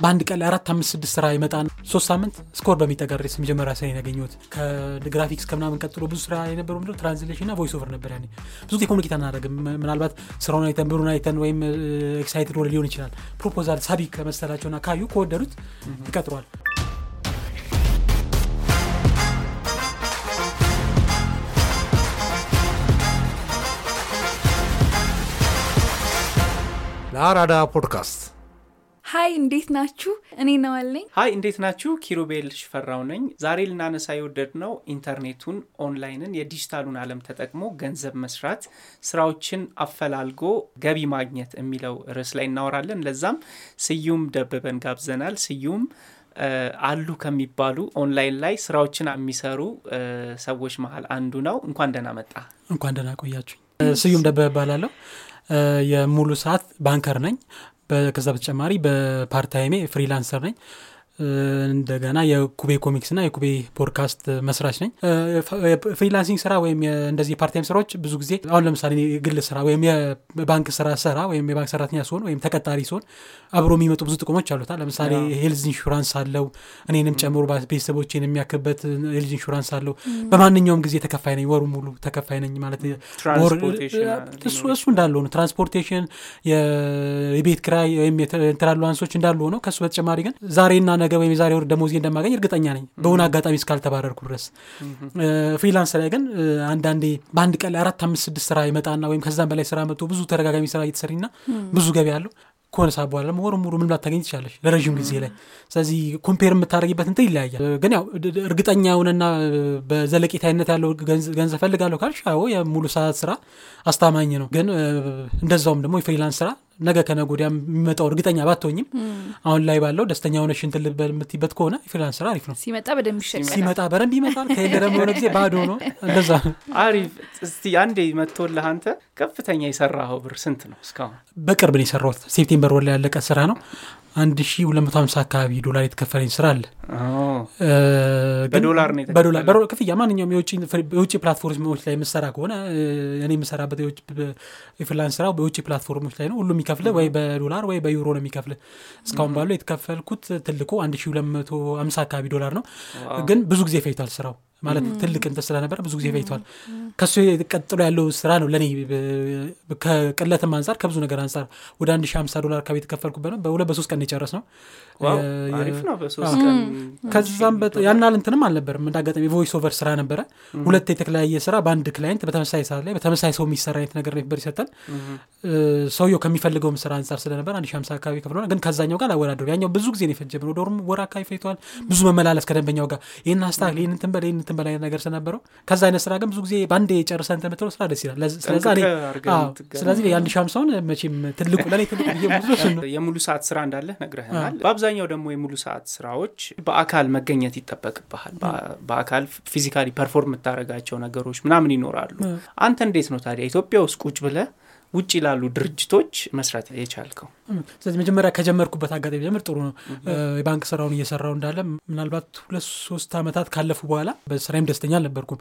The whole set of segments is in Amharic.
በአንድ ቀን ላይ አራት አምስት ስድስት ስራ ይመጣን ሶስት ሳምንት ስኮር በሚጠጋ ድረስ መጀመሪያ ስራ ያገኘሁት። ከግራፊክስ ከምናምን ቀጥሎ ብዙ ስራ የነበረው ምንድነው? translation እና voice over ነበር ያኔ። ብዙ ጊዜ communicate አናደርግም። ምናልባት ስራውን አይተን ብሩን አይተን ወይም excited ወደ ሊሆን ይችላል። proposal ሳቢ ከመሰላቸውና ካዩ ከወደዱት ይቀጥሯል። ለአራዳ podcast Hi እንዴት ናችሁ? እኔ ነዋል ነኝ። Hi እንዴት ናችሁ? ኪሩቤል ሽፈራው ነኝ። ዛሬ ልናነሳ የወደድነው ኢንተርኔቱን፣ ኦንላይንን፣ የዲጂታሉን ዓለም ተጠቅሞ ገንዘብ መስራት፣ ስራዎችን አፈላልጎ ገቢ ማግኘት የሚለው ርዕስ ላይ እናወራለን። ለዛም ስዩም ደበበን ጋብዘናል። ስዩም አሉ ከሚባሉ ኦንላይን ላይ ስራዎችን የሚሰሩ ሰዎች መሀል አንዱ ነው። እንኳን ደህና መጣ። እንኳን ደህና ቆያችሁኝ። ስዩም ደበበ እባላለሁ። የሙሉ ሰዓት banker ነኝ። ከዛ በተጨማሪ በ part time ኤ freelancer ነኝ። እንደገና የኩቤ comics እና የኩቤ ፖድካስት መስራች ነኝ። freelancing ስራ ወይም እንደዚህ የ part time ስራዎች ብዙ ጊዜ አሁን ለምሳሌ የግል ስራ ወይም የባንክ ስራ ሰራ ወይም የባንክ ሰራተኛ ሲሆን ወይም ተቀጣሪ ሲሆን አብሮ የሚመጡ ብዙ ጥቅሞች አሉታል። ለምሳሌ health insurance አለው። እኔንም ጨምሮ ቤተሰቦችን የሚያክበት health insurance አለው። በማንኛውም ጊዜ ተከፋይ ነኝ። ወሩ ሙሉ ተከፋይ ነኝ ማለት እሱ እንዳለ ሆነ transportation፣ የቤት ክራይ ወይም የተለያዩ allowance ኦች እንዳሉ ሆነው ከእሱ በተጨማሪ ግን ዛሬና ነገ ወይም የዛሬ ወር ደሞዜ እንደማገኝ እርግጠኛ ነኝ በሆነ አጋጣሚ እስካልተባረርኩ ድረስ። freelance ላይ ግን አንዳንዴ በአንድ ቀን ላይ አራት አምስት ስድስት ስራ ይመጣና ወይም ከዛም በላይ ስራ መጥቶ ብዙ ተደጋጋሚ ስራ እየተሰሪና ብዙ ገቢ አለው ከሆነ ሰዓት በኋላ ደግሞ ወሩ ሙሉ ምንም ላታገኝ ትችላለች ለረዥም ጊዜ ላይ። ስለዚህ compare የምታደረጊበት እንትን ይለያያል። ግን ያው እርግጠኛ የሆነና በዘለቄታዊነት ያለው ገንዘብ ፈልጋለሁ ካልሽ አዎ የሙሉ ሰዓት ስራ አስታማኝ ነው። ግን እንደዛውም ደግሞ የ freelance ስራ ነገ ከነገ ወዲያ የሚመጣው እርግጠኛ ባትሆኝም አሁን ላይ ባለው ደስተኛ ሆነሽ እንትን ልበል የምትይበት ከሆነ የ freelance ስራ አሪፍ ነው። ሲመጣ በደንብ ይሸቀላል። ሲመጣ በደንብ ይመጣል። ከሌለ ደግሞ የሆነ ጊዜ ባዶ ነው። እንደዛ አሪፍ። እስቲ አንዴ መጥቶልህ አንተ ከፍተኛ የሰራኸው ብር ስንት ነው እስካሁን? በቅርብ ነው የሰራሁት። September ወር ላይ ያለቀ ስራ ነው። አንድ ሺ ሁለት መቶ ሀምሳ አካባቢ ዶላር የተከፈለኝ ስራ አለ። በዶላር ክፍያ ማንኛውም የውጭ platform ኦች ላይ የምሰራ ከሆነ እኔ የምሰራበት የ freelance ስራ በውጭ platform ኦች ላይ ነው። ሁሉ የሚከፍለ ወይ በዶላር ወይ በዩሮ ነው የሚከፍለ። እስካሁን ባለው የተከፈልኩት ትልቁ አንድ ሺ ሁለት መቶ ሀምሳ አካባቢ ዶላር ነው። ግን ብዙ ጊዜ ፈጅቷል ስራው ማለት ትልቅ እንትን ስለነበረ ብዙ ጊዜ ፈጅቷል። ከሱ ቀጥሎ ያለው ስራ ነው ለእኔ ከቅለትም አንጻር ከብዙ ነገር አንጻር ወደ አንድ ሺ ሀምሳ ዶላር አካባቢ የተከፈልኩበት ነው። በሁለት በሶስት ቀን የጨረስነው። ከዛም ያናል እንትንም አልነበርም። እንደ አጋጣሚ voice over ስራ ነበረ። ሁለት የተለያየ ስራ በአንድ client በተመሳሳይ ሰዓት ላይ በተመሳሳይ ሰው የሚሰራ አይነት ነገር ነበር ይሰጠን። ሰውየው ከሚፈልገውም ስራ አንጻር ስለነበር አንድ ሺ ሀምሳ አካባቢ ከፍለ ግን ከዛኛው ጋር አወዳደሩ ያኛው ብዙ ጊዜ ነው የፈጀብን። ወደ ወር አካባቢ ፈጅቷል። ብዙ መመላለስ ከደንበኛው ጋር ይህን አስታክል ይህን እንትን በል ይህን እንትን አይነት ነገር ስለነበረው ከዛ አይነት ስራ ግን ብዙ ጊዜ በአንድ የጨርሰ እንትን የምትለው ስራ ደስ ይላል። ስለዚህ የአንድ ሺ ሀምሳውን መቼም ትልቁ ለእኔ ትልቁ የሙሉ ሰዓት ስራ እንዳለ ነግረህናል። በአብዛኛው ደግሞ የሙሉ ሰዓት ስራዎች በአካል መገኘት ይጠበቅብሃል። በአካል physically perform የምታደርጋቸው ነገሮች ምናምን ይኖራሉ። አንተ እንዴት ነው ታዲያ ኢትዮጵያ ውስጥ ቁጭ ብለህ ውጭ ላሉ ድርጅቶች መስራት የቻልከው? ስለዚህ መጀመሪያ ከጀመርኩበት አጋጣሚ ጀምር ጥሩ ነው። የባንክ ስራውን እየሰራው እንዳለ ምናልባት ሁለት ሶስት ዓመታት ካለፉ በኋላ በስራዬም ደስተኛ አልነበርኩም።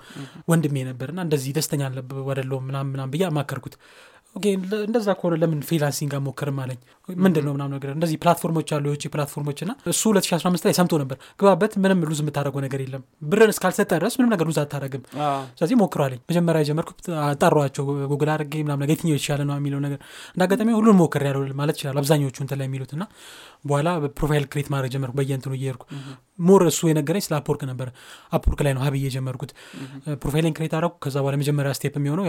ወንድሜ ነበርና እንደዚህ ደስተኛ አይደለሁም ምናምን ምናምን ብዬ አማከርኩት። okay እንደዛ ከሆነ ለምን freelancing አትሞክርም አለኝ። ምንድን ነው ምናምን ነገር እንደዚህ platform ኦች አሉ የውጭ platform ኦች እና እሱ 2015 ላይ ሰምቶ ነበር ግባበት፣ ምንም lose የምታደርገው ነገር የለም ብርን እስካልሰጠ ድረስ ምንም ነገር lose አታደርግም። ስለዚህ ሞክሮ አለኝ። መጀመሪያ የጀመርኩት አጣሯቸው ጉግል አድርጌ ምናምን ነገር የትኛው የተሻለ ነው የሚለው ነገር እንደ አጋጣሚ ሁሉን ሞክር ያለው ማለት ይችላል አብዛኞቹ እንትን ላይ የሚሉት እና በኋላ profile create ማድረግ ጀመርኩ በየእንትኑ እየሄድኩ more እሱ የነገረኝ ስለ Upwork ነበር። Upwork ላይ ነው ሀብዬ የጀመርኩት። profile ን create አደረኩ። ከዛ በኋላ መጀመሪያ step የሚሆነው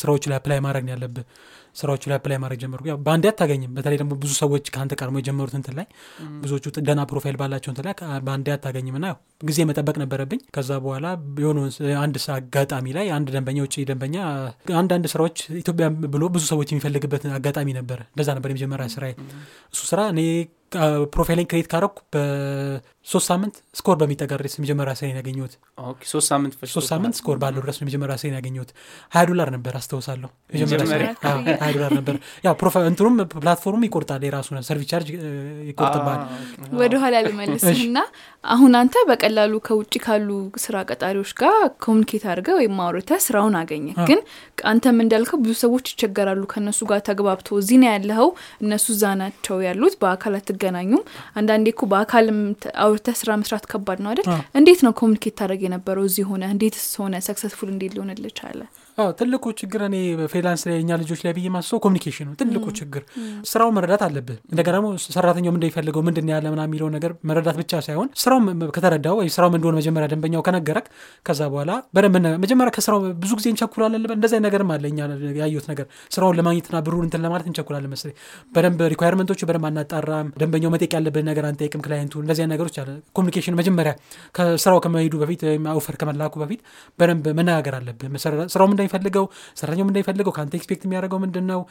ስራዎች ላይ apply ማድረግ ነው ያለብህ። ስራዎቹ ላይ apply ማድረግ ጀመርኩ። ያው በአንዴ አታገኝም። በተለይ ደግሞ ብዙ ሰዎች ከአንተ ቀድሞ የጀመሩት እንትን ላይ ብዙዎቹ ደህና profile ባላቸው እንትን ላይ በአንዴ አታገኝም እና ጊዜ መጠበቅ ነበረብኝ። ከዛ በኋላ የሆነ አንድ አጋጣሚ ላይ አንድ ደንበኛ ውጭ ደንበኛ አንዳንድ ስራዎች ኢትዮጵያ ብሎ ብዙ ሰዎች የሚፈልግበት አጋጣሚ ነበረ። እንደዛ ነበር የመጀመሪያ ስራ እሱ ስራ እኔ profile ን create ካረኩ በሶስት ሳምንት ስኮር በሚጠጋ ድረስ የመጀመሪያ ስራዬን ያገኘሁት። ሶስት ሳምንት ሶስት ሳምንት ስኮር ባለው ድረስ የመጀመሪያ ስራዬን ያገኘሁት። ሀያ ዶላር ነበር አስታውሳለሁ። ሀያ ዶላር ነበር። ያው እንትኑም platform ኡ ይቆርጣል የራሱ service charge ይቆርጥባል። ወደኋላ ልመልስህ እና አሁን አንተ በቀላሉ ከውጭ ካሉ ስራ ቀጣሪዎች ጋር communicate አድርገህ ወይም አውርተህ ስራውን አገኘ ግን አንተም እንዳልከው ብዙ ሰዎች ይቸገራሉ። ከእነሱ ጋር ተግባብቶ እዚህ ነው ያለኸው እነሱ እዛ ናቸው ያሉት በአካል አትገናኙም። አንዳንዴ እኮ በአካልም አውርተህ ስራ መስራት ከባድ ነው አይደል? እንዴት ነው communicate ታደርግ የነበረው እዚህ ሆነ እንዴትስ ሆነ successful እንዴት ሊሆንልህ ቻለ ትልቁ ችግር እኔ freelance ላይ እኛ ልጆች ላይ ብዬ ማስበው communication ነው። ትልቁ ችግር ስራው መረዳት አለብህ። እንደገና ደግሞ ሰራተኛው እንደሚፈልገው ምንድን ያለ ምናምን የሚለው ነገር መረዳት ብቻ ሳይሆን ስራው ከተረዳው ወይ ስራው እንደሆነ መጀመሪያ ደንበኛው ከነገረክ ከዛ በኋላ በደንብ መጀመሪያ ከስራው ብዙ ጊዜ እንቸኩላለን አይነት ነገርም አለ እኛ ያየሁት ነገር። ስራውን ለማግኘትና ብሩን እንትን ለማለት እንቸኩላለን መሰለኝ። በደንብ requirement ኦቹ በደንብ አናጣራም። ደንበኛው መጠየቅ ያለብን ነገር አንጠይቅም client ኡ እንደዚህ ነገሮች አለ። communication መጀመሪያ ከስራው ከመሄዱ በፊት ወይም offer ከመላኩ በፊት በደንብ መነጋገር አለብህ። ስራው ምን እንደሚፈልገው ሰራተኛው እንደሚፈልገው ከአንተ expect የሚያደርገው ምንድን ነው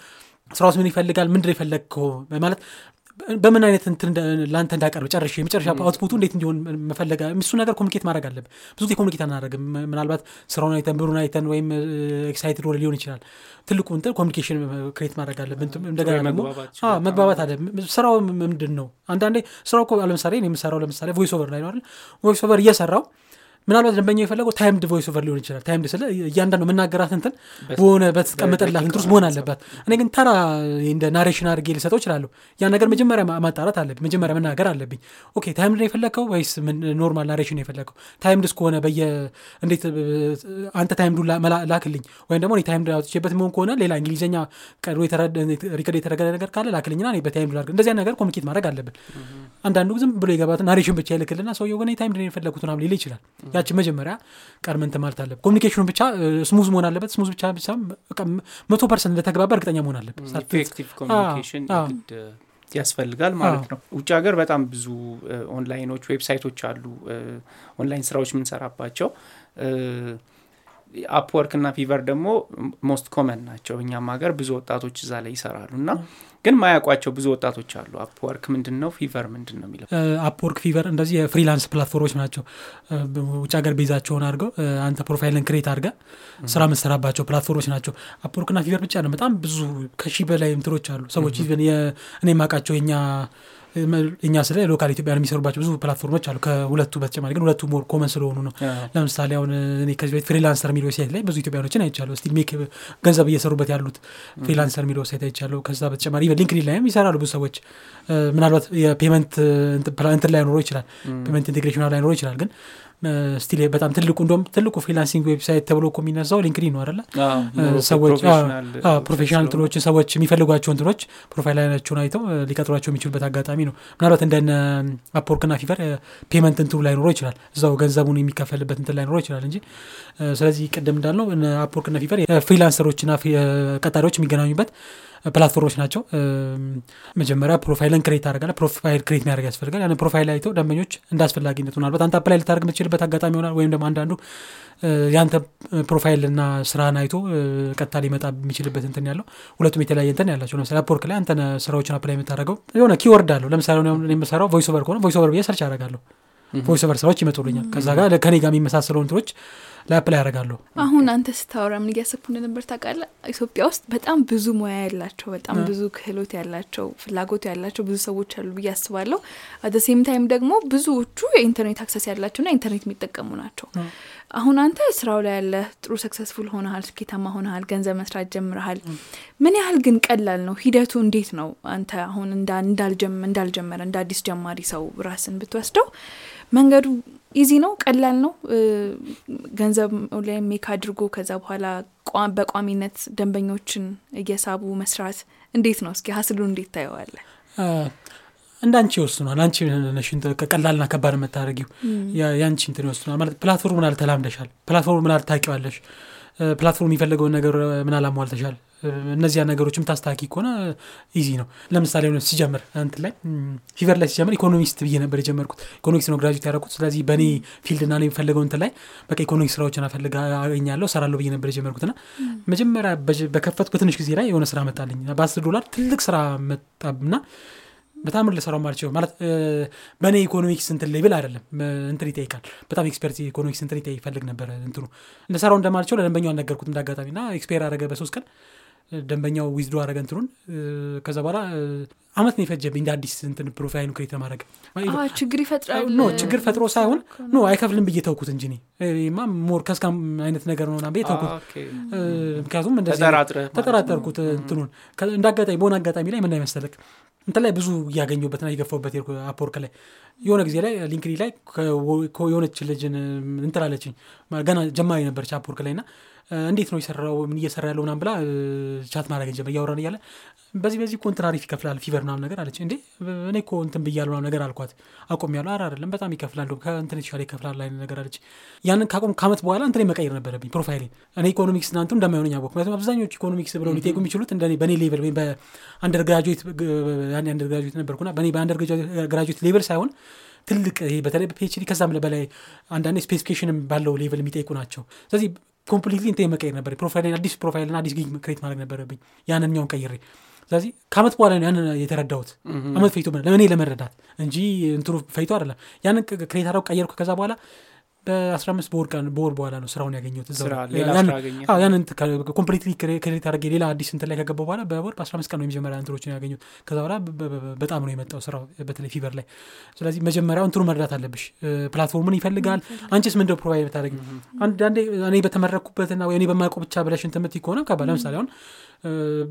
ስራውስ ምን ይፈልጋል? ምንድን ነው የፈለግከው? ማለት በምን አይነት ለአንተ እንዳቀርብ ጨርሼ የመጨረሻ output ኡ እንዴት እንዲሆን መፈለጉ እሱ ነገር communicate ማድረግ አለብህ። ብዙ ጊዜ communicate አናደርግም። ምናልባት ስራውን አይተን ብሩን አይተን ወይም excited ወደ ሊሆን ይችላል። ትልቁ እንትን communication create ማድረግ አለብን እንደገና ደግሞ መግባባት አለ ስራው ምንድን ነው አንዳንዴ ስራው ለምሳሌ የምሰራው ለምሳሌ voice over ላይ ነው አይደል? voice over እየሰራው ምናልባት ደንበኛው የፈለገው timed voice over ሊሆን ይችላል። timed ስለ እያንዳንዱ የምናገራት እንትን በሆነ በተቀመጠላት እንትን ውስጥ መሆን አለባት። እኔ ግን ተራ እንደ narration አድርጌ ልሰጠው እችላለሁ። ያ ነገር መጀመሪያ ማጣራት አለብኝ መጀመሪያ መናገር አለብኝ። okay timed ነው የፈለግከው ወይስ normal narration ነው የፈለግከው timed እስከሆነ በየ እንዴት አንተ timed ኡ ላክልኝ? ወይም ደግሞ time አውጥቼበት መሆን ከሆነ ሌላ እንግሊዝኛ የተረደ- record የተደረገ ነገር ካለ ላክልኝና እኔ በ time ኡ ላድርግ። እንደዚያ ነገር communicate ማድረግ አለብን። አንዳንዱ ዝም ብሎ የገባትን narration ብቻ ይልክልና ሰውየው ግን timed ነው የፈለግኩት ምናምን ሊል ይችላል ያችን መጀመሪያ ቀድመን እንትን ማለት አለብን። communication ኡ ብቻ smooth መሆን አለበት። smooth ብቻ ብቻ መቶ percent እንደተግባባ እርግጠኛ መሆን የግድ ያስፈልጋል ማለት ነው። ውጭ ሀገር በጣም ብዙ online ኦች website ኦች አሉ ኦንላይን ስራዎች የምንሰራባቸው Upwork እና Fiverr ደግሞ most common ናቸው። እኛም ሀገር ብዙ ወጣቶች እዛ ላይ ይሰራሉ እና ግን ማያውቋቸው ብዙ ወጣቶች አሉ። Upwork ምንድን ነው Fiverr ምንድን ነው የሚለው Upwork Fiverr እንደዚህ የ freelance platform ኦች ናቸው። ውጭ ሀገር base ኣቸውን አድርገው አንተ profile ን create አድርገ ስራ የምትሰራባቸው platform ኦች ናቸው። Upwork ና Fiverr ብቻ ነው በጣም ብዙ ከሺህ በላይ እንትኖች አሉ። ሰዎች እኔ የማውቃቸው የኛ እኛ ስለ local Ethiopian የሚሰሩባቸው ብዙ platform ኦች አሉ። ከሁለቱ በተጨማሪ ግን ሁለቱ more common ስለሆኑ ነው። ለምሳሌ አሁን እኔ ከዚህ በፊት Freelancer የሚል website ላይ ብዙ ኢትዮጵያኖችን አይቻለሁ። still make ገንዘብ እየሰሩበት ያሉት Freelancer የሚል website አይቻለሁ። ከዛ በተጨማሪ LinkedIn ላይም ይሰራሉ ብዙ ሰዎች። ምናልባት የ payment እንትን ላይ ኖሮ ይችላል። payment integration ላይ ኖሮ ይችላል። ግን still በጣም ትልቁ እንደም ትልቁ freelancing website ተብሎ እኮ የሚነሳው LinkedIn ነው አደለ ሰዎች professional እንትኖችን ሰዎች የሚፈልጓቸው እንትኖች profile ኣቸውን አይተው ሊቀጥሯቸው የሚችሉበት አጋጣሚ ነው። ምናልባት እንደነ Upwork ና Fiverr payment እንትኑ ላይ ኖሮ ይችላል። እዛው ገንዘቡን የሚከፈልበት እንትን ላይ ኖሮ ይችላል እንጂ ስለዚህ ቅድም እንዳልነው Upwork ና Fiverr freelancer ኦችና ቀጣሪዎች የሚገናኙበት platform ኦች ናቸው። መጀመሪያ profile ን create ታደርጋለህ profile create የሚያደርግ ያስፈልጋል። ያን profile አይተው ደንበኞች እንደ አስፈላጊነቱ ምናልባት አንተ apply ልታደርግ የምትችልበት አጋጣሚ ይሆናል ወይም ደግሞ አንዳንዱ የአንተ profile እና ስራን አይቶ ቀጥታ ሊመጣ የሚችልበት እንትን ያለው ሁለቱም የተለያየ እንትን ያላቸው ለምሳሌ Upwork ላይ አንተ ስራዎችን apply የምታደርገው የሆነ keyword አለው። ለምሳሌ የምሰራው voice over ከሆነ voice over ብዬ search አደርጋለሁ voice over ስራዎች ይመጡልኛል። ከዛ ጋር ከኔ ጋር የሚመሳሰሉ እንትኖች ላይ apply አደርጋለሁ አሁን አንተ ስታወራ ምን እያሰብኩ እንደነበር ታውቃለህ? ኢትዮጵያ ውስጥ በጣም ብዙ ሙያ ያላቸው በጣም ብዙ ክህሎት ያላቸው ፍላጎት ያላቸው ብዙ ሰዎች አሉ ብዬ አስባለሁ። at the same time ደግሞ ብዙዎቹ የኢንተርኔት access ያላቸውና ኢንተርኔት የሚጠቀሙ ናቸው አሁን አንተ ስራው ላይ ያለ ጥሩ successful ሆነሃል ስኬታማ ሆነሃል ገንዘብ መስራት ጀምረሃል። ምን ያህል ግን ቀላል ነው? ሂደቱ እንዴት ነው? አንተ አሁን እንዳልጀመረ እንደ አዲስ ጀማሪ ሰው ራስን ብትወስደው መንገዱ easy ነው? ቀላል ነው? ገንዘብ ላይ make አድርጎ ከዛ በኋላ በቋሚነት ደንበኞችን እየሳቡ መስራት እንዴት ነው? እስኪ hustle ኡ እንዴት ታየዋለ አ፣ እንደ አንቺ ይወስኗል አንቺ ነሽ ቀላልና ከባድ የምታደረጊው የአንቺ እንትን ይወስኗል ማለት platform ምናል ተላምደሻል platform ምናል ታቂዋለሽ platform የሚፈልገውን ነገር ምናል አሟልተሻል እነዚያ ነገሮች የምታስተካኪ ከሆነ easy ነው። ለምሳሌ ሆነ ሲጀምር እንትን ላይ Fiverr ላይ ሲጀምር ኢኮኖሚስት ብዬ ነበር የጀመርኩት። ኢኮኖሚክስ ነው graduate ያደረኩት። ስለዚህ በእኔ field ና የሚፈልገው እንትን ላይ በቃ ኢኮኖሚክስ ስራዎችን አፈልግ አገኛለሁ ሰራለሁ ብዬ ነበር የጀመርኩት። ና መጀመሪያ በከፈትኩ በትንሽ ጊዜ ላይ የሆነ ስራ መጣልኝ። በአስር ዶላር ትልቅ ስራ መጣና በጣም ልሰራው ማልችው ማለት በእኔ ኢኮኖሚክስ እንትን level አይደለም። እንትን ይጠይቃል። በጣም expert economics እንትን ይጠይቅ ይፈልግ ነበረ እንትኑ። ልሰራው እንደማልችው ለደንበኛው አልነገርኩት እንዳጋጣሚ ና expire አደረገ በሶስት ቀን። ደንበኛው ዊዝዶ አረገ እንትኑን። ከዛ በኋላ አመት ነው የፈጀብኝ እንደ አዲስ እንትን ፕሮፋይሉ create ለማድረግ። አ፣ ችግር ይፈጥራል ችግር ፈጥሮ ሳይሆን no አይከፍልም ብዬ ተውኩት እንጂ እኔ። ማ more ከ scam አይነት ነገር ነው ምናምን ብዬ ተውኩት። ምክንያቱም ተጠራጠርኩት እንትኑን። እንደ አጋጣሚ በሆነ አጋጣሚ ላይ ምን አይመሰለክ እንትን ላይ ብዙ እያገኘሁበትና እየገፋሁበት ሄድኩ Upwork ላይ የሆነ ጊዜ ላይ LinkedIn ላይ ከየሆነች ልጅን ማ- ገና ጀማሪ ነበረች Upwork ላይ ና እንዴት ነው የሰራው? ምን እየሰራ ያለው? ምናምን ብላ chat ማድረግ ጀመር እያወራን እያለ በዚህ በዚህ እኮ እንትን አሪፍ ይከፍላል Fiverr ምናምን ነገር አለች። እንዴ እኔ እኮ እንትን ብያለሁ ምናምን ነገር አልኳት። አቆም ያለው አረ አይደለም በጣም ይከፍላል ከእንትን የተሻለ ይከፍላል አይነት ነገር አለች። ያንን ካቆም ከአመት በኋላ እንትን መቀየር ነበረብኝ ፕሮፋይሌን እኔ ኢኮኖሚክስ እናንቱ እንደማይሆነኝ አወቅሁ ምክንያቱም አብዛኞቹ ኢኮኖሚክስ ብለው ሊጠይቁ የሚችሉት እንደ እኔ በእኔ level ወይም በ undergraduate under ነበርኩና በእኔ በ under level ሳይሆን ትልቅ ይሄ በተለይ በ PhD ከዛም በላይ አንዳንዴ specification ም ባለው level የሚጠይቁ ናቸው። ስለዚህ completely እንትን መቀየር ነበር ፕሮፋይልን አዲስ profile ና አዲስ gig create ማድረግ ነበረብኝ። ያንኛውን ቀይሬ ስለዚህ ከአመት በኋላ ነው ያንን የተረዳሁት። አመት ፈጅቶ ለእኔ ለመረዳት እንጂ እንትኑ ፈጅቶ አይደለም። ያንን create አደረኩ ቀየርኩ። ከዛ በኋላ በአስራ አምስት በወር ቀን በወር በኋላ ነው ስራውን ያገኘሁት ያንን- completely create አድርጌ ሌላ አዲስ እንትን ላይ ከገባሁ በኋላ በወር በአስራ አምስት ቀን ነው የመጀመሪያ እንትኖችን ያገኙት ከዛ በኋላ በጣም ነው የመጣው ስራው በተለይ Fiverr ላይ። ስለዚህ መጀመሪያው እንትኑ መረዳት አለብሽ። እ፣ ፕላትፎርሙን ይፈልጋል። አንቺስ ምንድነው provide ብታደረግ አንዳንዴ እኔ በተመረቅኩበትና ወይ እኔ በማውቀው ብቻ ብለሽ እንትን የምትይ ከሆነ ከባድ። ለምሳሌ አሁን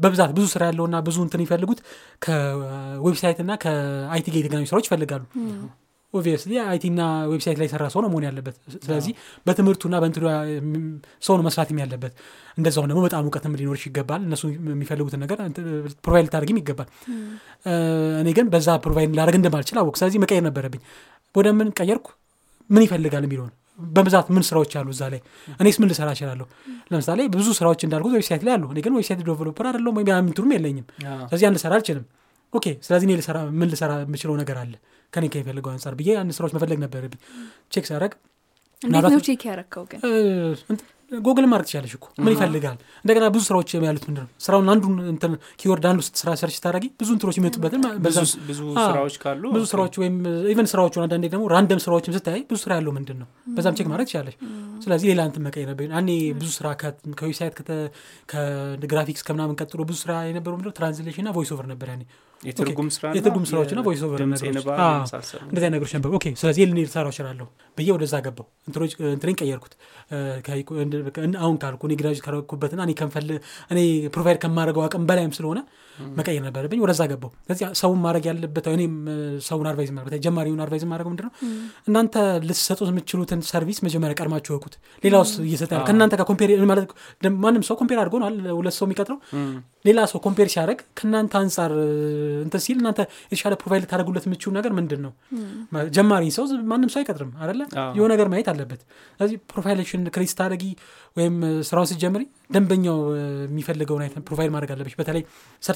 በብዛት ብዙ ስራ ያለውና ብዙ እንትን ይፈልጉት ከ website እና ከ IT ጋር የተገናኙ ስራዎች ይፈልጋሉ obviously IT ና website ላይ የሰራ ሰው ነው መሆን ያለበት። ስለዚህ በትምህርቱና በእንትኑ ሰው ነው መስራት ያለበት። እንደዛውም ደግሞ በጣም እውቀትም ሊኖርሽ ይገባል። እነሱ የሚፈልጉትን ነገር provide ልታደርግም ይገባል። እኔ ግን በዛ provide ላደርግ እንደማልችል አወቅኩ ስለዚህ መቀየር ነበረብኝ። ወደ ምን ቀየርኩ? ምን ይፈልጋል የሚለውን። በብዛት ምን ስራዎች አሉ እዛ ላይ? እኔስ ምን ልሰራ እችላለሁ? ለምሳሌ ብዙ ስራዎች እንዳልኩት website ላይ አሉ። እኔ ግን website developer አይደለሁም ወይም የለኝም። ስለዚህ ያን ልሰራ አልችልም። okay። ስለዚህ እኔ ምን ልሰራ የምችለው ነገር አለ ከኔ ከሚፈልገው አንጻር ብዬ ያን ስራዎች መፈለግ ነበረብኝ። check ሳረግ check ያረከው ግን? ጎግል ማድረግ ትችላለሽ እኮ። ምን ይፈልጋል? እንደገና ብዙ ስራዎች ያሉት ምንድን ነው? ስራውን አንዱን እንትን keyword አንዱ ስራ search ስታደረጊ ብዙ እንትኖች የሚመጡበትን ብዙ ስራዎች ካሉ ብዙ ስራዎች ወይም even ስራዎቹን አንዳንዴ ደግሞ random ስራዎችም ስታይ ብዙ ስራ ያለው ምንድን ነው? በዛም check ማድረግ ትችላለች ስለዚህ ሌላ እንትን መቀየር ነበር እኔ ብዙ ስራ ከ- ከ website ከ graphics ከምናምን ቀጥሎ ብዙ ስራ የነበረው ምንድነው translation ና voice over ነበር ያኔ የትርጉም ስራ የትርጉም ስራዎችና voice over እንደዚህ ነገሮች ነበሩ። okay ስለዚህ ልኔ ልሰራው እችላለሁ ብዬ ወደዛ ገባው እንትኔን ቀየርኩት። አሁን ካልኩ እኔ graduate ካረኩበትና እኔ provide ከማድረገው አቅም በላይም ስለሆነ መቀየር ነበረብኝ ወደዛ ገባው ስለዚህ ሰውን ማድረግ ያለበት እኔም ሰውን advise ማድረግ ጀማሪውን advise ማድረግ ምንድን ነው? እናንተ ልትሰጡት የምትችሉትን service መጀመሪያ ቀድማችሁ እወቁት ሌላውስ እየሰጠ ከእናንተ ጋር compare ማለት ደ- ማንም ሰው compare አድርጎ አይደል ሁለት ሰው የሚቀጥረው? ሌላ ሰው compare ሲያደርግ ከእናንተ አንጻር እንትን ሲል እናንተ የተሻለ provide ልታደርጉለት የምችሉ ነገር ምንድን ነው? ጀማሪ ሰው ማንም ሰው አይቀጥርም አደለ የሆነ ነገር ማየት አለበት። ስለዚህ ፕሮፋይልሽን create ስታደረጊ ወይም እ፣ ስራውን ስትጀምሪ ደንበኛው የሚፈልገውን አይነት profile ማድረግ አለብሽ። በተለይ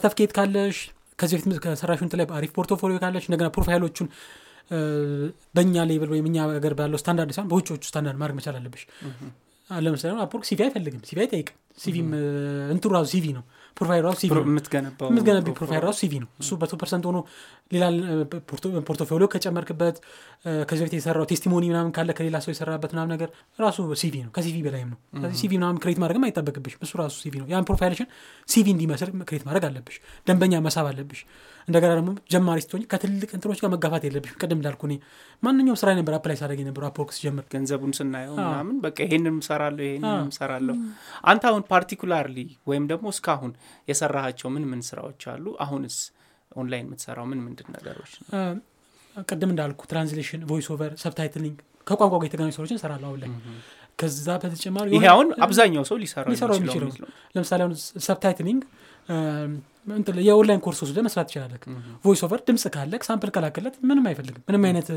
ሰርተፍኬት ካለሽ ከዚህ በፊት ከሰራሹ እንትን ላይ አሪፍ portfolio ካለሽ እንደገና ፕሮፋይሎቹን በእኛ level ወይም እኛ ሀገር ባለው ስታንዳርድ ሳይሆን በውጮቹ ስታንዳርድ ማድረግ መቻል አለብሽ። ለምሳሌ Upwork CV አይፈልግም። CV አይጠይቅም። CV ም እንትኑ ራሱ CV ነው profile CV የምትገነቢ profile ራሱ CV ነው እሱ በቶ percent ሆኖ ሌላ portfolio ከጨመርክበት ከዚህ በፊት የሰራው testimony ምናምን ካለ ከሌላ ሰው የሰራበት ምናምን ነገር ራሱ CV ነው ከ CV በላይም ነው ስለዚህ CV ምናምን create ማድረግም አይጠበቅብሽ እሱ ራሱ CV ነው ያን ፕሮፋይልሽን CV እንዲመስል create ማድረግ አለብሽ ደንበኛ መሳብ አለብሽ እንደገና ደግሞ ጀማሪ ስትሆኝ ከትልቅ እንትኖች ጋር መጋፋት የለብሽ ቅድም እንዳልኩ እኔ ማንኛውም ስራ ነበር apply ሳደርግ የነበረው Upwork ስጀምር። ገንዘቡን ስናየው ምናምን በቃ ይሄንን ሰራለሁ ይሄንን አዎ። ሰራለሁ አንተ አሁን particularly ወይም ደግሞ እስካሁን የሰራሃቸው ምን ምን ስራዎች አሉ? አሁንስ ኦንላይን የምትሰራው ምን ምንድን ነገሮች ቅድም እንዳልኩ translation voice over subtitling ከቋንቋ ጋር የተገናኙ ስራዎችን እሰራለሁ አሁን ላይ። ከዛ በተጨማሪ ይሄ አሁን አብዛኛው ሰው ሊሰራው የሚችለው ለምሳሌ አሁን subtitling የ online course ወስደ መስራት ትችላለህ። voice over ድምፅ ካለክ sample ከላክለት ምንም አይፈልግም። ምንም አይነት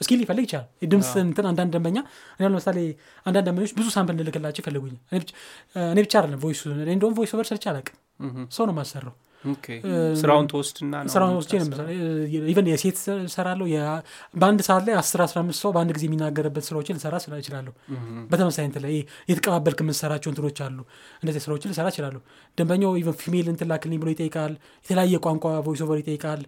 skill ሊፈልግ ይችላል። ድምፅ እንትን አንዳንድ ደንበኛ ለምሳሌ አንዳንድ ደንበኞች ብዙ sample እንልክላቸው ይፈልጉኝ እኔ ብቻ አይደለም voiceኡ እኔ እንደውም voice over ሰርቼ አላውቅም። ምህም። ሰው ነው የማሰራው ኦኬ። ስራውን ተወስድና ስራውን ወስጄ even የሴት ሰራለሁ በአንድ ሰዓት ላይ አስር አስራ አምስት ሰው በአንድ ጊዜ የሚናገርበት ስራዎችን ልሰራ እችላለሁ። በተመሳሳይ እንትን ላይ የተቀባበልክ የምትሰራቸው እንትኖች አሉ። እንደዚህ ስራዎችን ልሰራ እችላለሁ። ደንበኛው even female እንትን ላክልኝ ብሎ ይጠይቃል የተለያየ ቋንቋ voice over ይጠይቃል።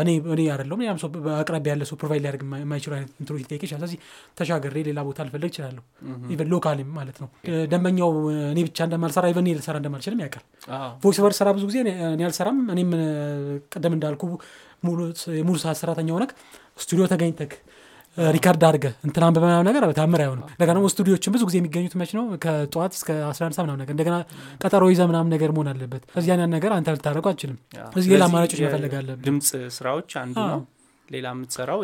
እኔ እኔ አይደለሁም ያም ሰው በአቅራቢ ያለ ሰው provide ሊያደርግ የማ- የማይችሉ አይነት እንትኖች ሊጠይቅ ይችላል። ስለዚህ ተሻገሬ ሌላ ቦታ ልፈልግ እችላለሁ። even local ም ማለት ነው። ደንበኛው እኔ ብቻ እንደማልሰራ even ልሰራ እንደማልችልም ያውቃል። voice over ስራ ብዙ ጊዜ እኔ አልሰራም። እኔም እ፣ ቀደም እንዳልኩ ሙሉ የሙሉ ሰዓት ሰራተኛ ሆነክ ስቱዲዮ ተገኝተክ record አድርገህ እንትና በምናምን ነገር ታምር አይሆንም። እንደገና ደግሞ ስቱዲዮችን ብዙ ጊዜ የሚገኙት መች ነው? ከጠዋት እስከ 11 ሰዓት ምናምን ነገር እንደገና ቀጠሮ ይዘህ ምናምን ነገር መሆን አለበት። እዚህ ያን ነገር አንተ ልታደርገው አትችልም እዚህ ሌላ አማራጮች መፈለግ አለብን ድምፅ ስራዎች አንዱ ነው። ሌላ የምትሰራው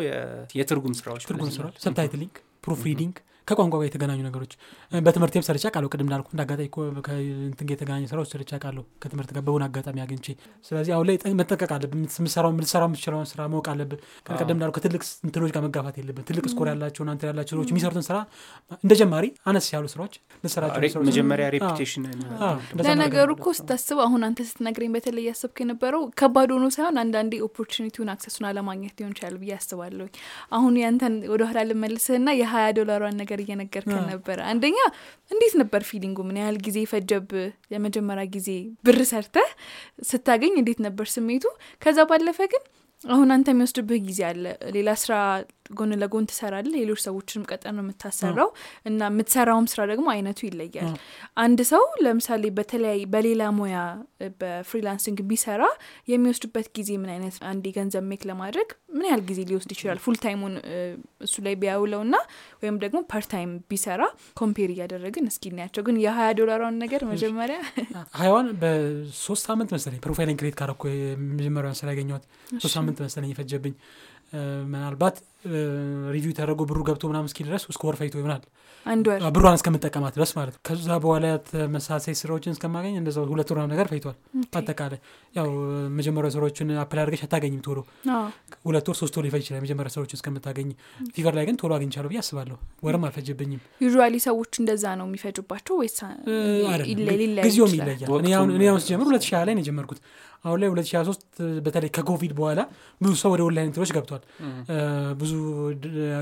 የትርጉም ስራዎች ትርጉም ስራል subtitling proofreading ከቋንቋ ጋር የተገናኙ ነገሮች። በትምህርቴም ሰርቻለሁ ቅድም እንዳልኩ እኮ ከእንትን የተገናኘ ስራዎች ሰርቻለሁ ከትምህርት ጋር በሆነ አጋጣሚ አግኝቼ። ስለዚህ አሁን ላይ መጠንቀቅ አለብን። የምትሰራው ልትሰራው የምትችለውን ስራ ማወቅ አለብን። ቀደም እንዳልኩ ከትልቅ እንትኖች ጋር መጋፋት የለብን። ትልቅ score ያላቸው እናንተ ያላቸው ሰዎች የሚሰሩትን ስራ እንደ ጀማሪ አነስ ያሉ ስራዎች ልሰራቸው ሬ- መጀመሪያ reputation ለነገሩ እኮ ስታስብ አሁን አንተ ስትነግረኝ በተለይ ያሰብክ የነበረው ከባድ ሆኖ ሳይሆን አንዳንዴ opportunity ውን access ኡን አለማግኘት ሊሆን ይችላል ብዬ አስባለሁ አሁን ያንተን ወደኋላ ልመልስህና የሀያ ዶላሯን ነገር እየነገርከን አዎ። ነበረ። አንደኛ እንዴት ነበር feeling ኡ ምን ያህል ጊዜ ፈጀብህ? የመጀመሪያ ጊዜ ብር ሰርተህ ስታገኝ እንዴት ነበር ስሜቱ? ከዛ ባለፈ ግን አሁን አንተ የሚወስድብህ ጊዜ አለ። ሌላ ስራ ጎን ለጎን ትሰራለህ። ሌሎች ሰዎችንም ቀጠር ነው የምታሰራው እና የምትሰራውም ስራ ደግሞ አይነቱ ይለያል። አንድ ሰው ለምሳሌ በተለያየ በሌላ ሙያ በ freelancing ቢሰራ የሚወስድበት ጊዜ ምን አይነት አንድ ገንዘብ make ለማድረግ ምን ያህል ጊዜ ሊወስድ ይችላል? full time ኡን እሱ ላይ ቢያውለው ና ወይም ደግሞ part time ቢሰራ compare እያደረግን እስኪ እናያቸው። ግን የሀያ ዶላሯን ነገር መጀመሪያ ሀያዋን በሶስት ሳምንት መሰለኝ profile ኤን create ካረኩ የመጀመሪያውን ስራ ሶስት ሳምንት መሰለኝ የፈጀብኝ። ምናልባት review ተደረጎ ብሩ ገብቶ ምናምን እስኪ ድረስ እስከ ወር ፈጅቶ ይሆናል። ብሯን እስከምጠቀማት ድረስ ማለት ነው። ከዛ በኋላ ተመሳሳይ ስራዎችን እስከማገኝ እንደዛ ሁለት ወር ነገር ፈጅቷል በአጠቃላይ ያው መጀመሪያ ስራዎችን apply አድርገሽ አታገኝም ቶሎ። ሁለት ወር ሶስት ወር ሊፈጅ ይችላል የመጀመሪያ ስራዎችን እስከምታገኝ። ፊቨር ላይ ግን ቶሎ አግኝቻለሁ ብዬ አስባለሁ። ወርም አልፈጀብኝም usually ሰዎች እንደዛ ነው የሚፈጁባቸው ወይስ ጊዜውም? ይለያል እኔ አሁን ስጀምር ሁለት ሀያ ላይ ነው የጀመርኩት አሁን ላይ ሁለት ሺህ ሀያ ሶስት በተለይ ከኮቪድ በኋላ ብዙ ሰው ወደ ኦንላይን እንትኖች ገብቷል። ብዙ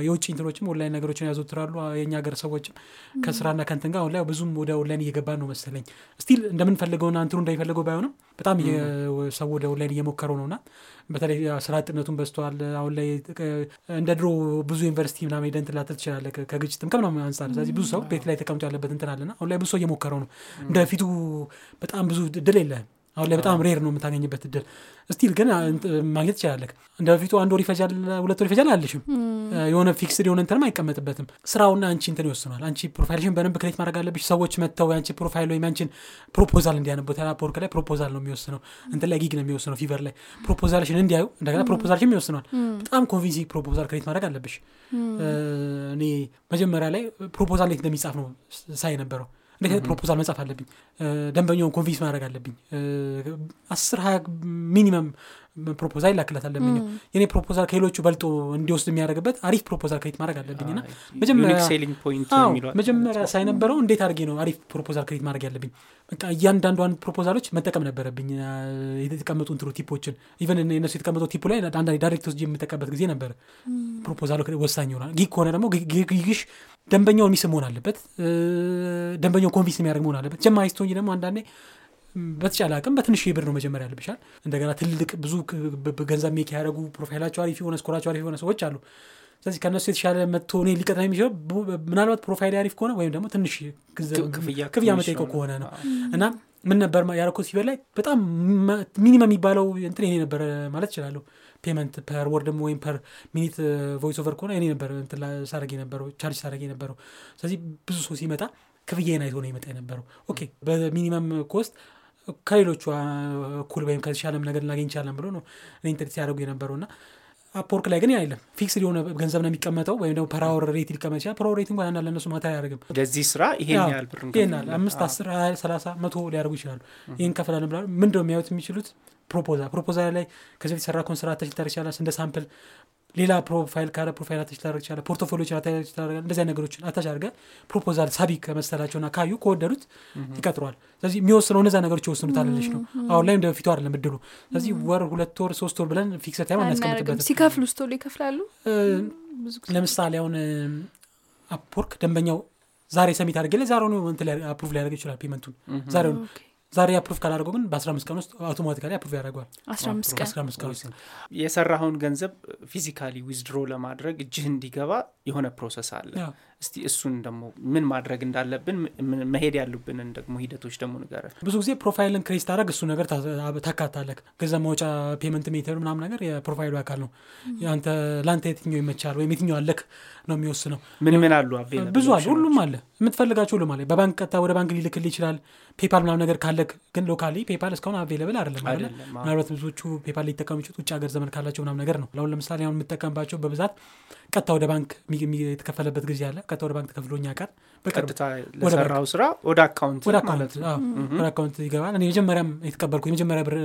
የውጭ እንትኖችም ኦንላይን ነገሮችን ያዘወትራሉ። የእኛ ሀገር ሰዎችም ከስራና ከእንትን ጋር አሁን ላይ ብዙም ወደ ኦንላይን እየገባን ነው መሰለኝ። still እንደምንፈልገውና እንትኑ እንደሚፈልገው ባይሆንም በጣም ሰው ወደ ኦንላይን እየሞከረው ነውና በተለይ ስራ አጥነቱን በዝተዋል አሁን ላይ እንደ ድሮ ብዙ ዩኒቨርሲቲ ምናምን እንትን ላትል ትችላለህ። ከ- ከግጭትም ከምናምን አንጻር ስለዚህ ብዙ ሰው ቤት ላይ ተቀምጦ ያለበት እንትን አለና አሁን ላይ ብዙ ሰው እየሞከረው ነው። እንደ በፊቱ በጣም ብዙ እድል የለህም አሁን ላይ በጣም rare ነው የምታገኝበት እድል። still ግን ማግኘት ትችላለህ። እንደ በፊቱ አንድ ወር ይፈጃል ሁለት ወር ይፈጃል አልልሽም የሆነ fixed የሆነ እንትንም አይቀመጥበትም። ስራውና አንቺ እንትን ይወስነዋል አንቺ profile ሽን በደንብ create ማድረግ አለብሽ። ሰዎች መጥተው የአንቺ profile ወይም ያንቺን proposal እንዲያነቡት አፕወርክ ላይ proposal ነው የሚወስነው። እንትን ላይ gig ነው የሚወስነው ፊቨር ላይ። proposal ሽን እንዲያዩ እንደገና proposal ሽን ይወስነዋል በጣም convincing proposal create ማድረግ አለብሽ። እኔ መጀመሪያ ላይ proposal እንደሚጻፍ ነው ሳይ የነበረው እንዴት አይነት proposal መጻፍ አለብኝ? ደንበኛውን convince ማድረግ አለብኝ? አስር ሀያ minimum proposal ይላክለታል ደንበኛው የኔ proposal ከሌሎቹ በልጦ እንዲወስድ የሚያደርግበት አሪፍ proposal create ማድረግ አለብኝ ና መጀመሪያ- ሳይ የነበረው እንዴት አድርጌ ነው አሪፍ proposal create ማድረግ ያለብኝ? በቃ እያንዳንዷን proposal ኦች መጠቀም ነበረብኝ። የተቀመጡ እንትኑ tip ኦችን even እነሱ የተቀመጠው tip ኡ ላይ አንዳንዴ direct ወስጄ የምጠቀምበት ጊዜ ነበረ proposal ኡ ወሳኝ ይሆናል gig ከሆነ ደግሞ gig- gig- gig ሽ ደንበኛውን የሚስብ መሆን አለበት። ደንበኛው convince የሚያደርግ መሆን አለበት። ጀማሪ ስትሆኝ ደግሞ አንዳንዴ በተቻለ አቅም በትንሽ ብር ነው መጀመሪያ ያለብሻል። እንደገና ትልቅ ብዙ ገንዘብ make ያደረጉ profile ኣቸው አሪፍ የሆነ score ኣቸው አሪፍ የሆነ ሰዎች አሉ። ስለዚህ ከእነሱ የተሻለ መጥቶ እኔን ሊቀጥረኝ የሚችለው ምናልባት profile አሪፍ ከሆነ ወይም ደግሞ ትንሽ ክፍያ የምጠይቀው ከሆነ ነው። እና ምን ነበር ያደረኩት ፊቨር ላይ በጣም minimum የሚባለው እንትን የኔ ነበረ ማለት እችላለሁ። payment per word ም ወይም per minute voice over ከሆነ እኔ ነበር ሳረግ የነበረው ቻርጅ ሳረግ የነበረው። ስለዚህ ብዙ ሰው ሲመጣ ክፍያዬን አይቶ ነው የመጣ የነበረው። okay በ minimum cost ከሌሎቹ እኩል ወይም ከተሻለም ነገር ልናገኝ እንችላለን ብሎ ነው ኢንተርኔት ሲያደርጉ የነበረው። እና አፕወርክ ላይ ግን ያ የለም fixed የሆነ ገንዘብ ነው የሚቀመጠው ወይም ደግሞ per hour rate ሊቀመጥ ይችላል። per hour rate እንኳን አንዳንድ ለእነሱ matter አያደርግም። ለዚህ ስራ ይሄን ያህል አምስት አስር ሀያ ሰላሳ መቶ ሊያደርጉ ይችላሉ። ይህን እንከፍላለን ብላ ምንድነው የሚያዩት? የሚችሉት proposal። proposal ላይ ከዚህ በፊት attach ልታደርግ ይችላል እንደ sample ሌላ profile ካለ profile attach ላደርግ ይችላል portfolio ዎች attach ታደርጋለህ እንደዚህ ነገሮችን attach አድርገህ proposal ሳቢ ከመሰላቸውና ካዩ ከወደዱት ይቀጥሩሃል። ስለዚህ የሚወስነው እነዛ ነገሮች ይወስኑታል ልሽ ነው። አሁን ላይ እንደ በፊቱ አይደለም እድሉ። ስለዚህ ወር ሁለት ወር ሶስት ወር ብለን fixed time አናደርግም አናስቀምጥበትም ሲከፍሉስ ቶሎ ይከፍላሉ? ለምሳሌ አሁን አፕወርክ ደንበኛው ዛሬ submit አድርጌ ላይ ዛሬ approve ሊያደርግ ይችላል payment ኡን ዛሬ ዛሬ approve ካላደረገው ግን በአስራ አምስት ቀን ውስጥ automatically approve ያደርገዋል። አስራ አምስት ቀን አስራ አምስት ቀን ውስጥ የሰራኸውን ገንዘብ physically withdraw ለማድረግ እጅህ እንዲገባ የሆነ process አለ እስቲ እሱን ደግሞ ምን ማድረግ እንዳለብን መሄድ ያሉብንን ደግሞ ሂደቶች ደግሞ ንገረን። ብዙ ጊዜ profile ን create ስታደርግ እሱ ነገር ታካታለክ ገንዘብ ማውጫ payment method ምናምን ነገር የ profile ኡ አካል ነው። አንተ ለአንተ የትኛው ይመቻል ወይም የትኛው አለክ ነው የሚወስነው። ምን ምን አሉ ብዙ አለ? ሁሉም አለ። የምትፈልጋቸው ሁሉም አለ። በባንክ ቀጥታ ወደ ባንክ ሊልክል ይችላል። PayPal ምናምን ነገር ካለክ ግን locally PayPal እስካሁን available አይደለም ምናልባት ብዙዎቹ PayPal ሊጠቀሙ ይችሉት ውጭ ሀገር ዘመን ካላቸው ምናምን ነገር ነው። አሁን ለምሳሌ አሁን የምጠቀምባቸው በብዛት ቀጥታ ወደ ባንክ የተከፈለበት ጊዜ አለ ቀጥታ ወደ ባንክ ተከፍሎኛል ያውቃል በቅርብ ቀጥታ ለሰራው ስራ ወደ account ወደ account ይገባል። እኔ መጀመሪያም የተቀበልኩ የመጀመሪያ ብር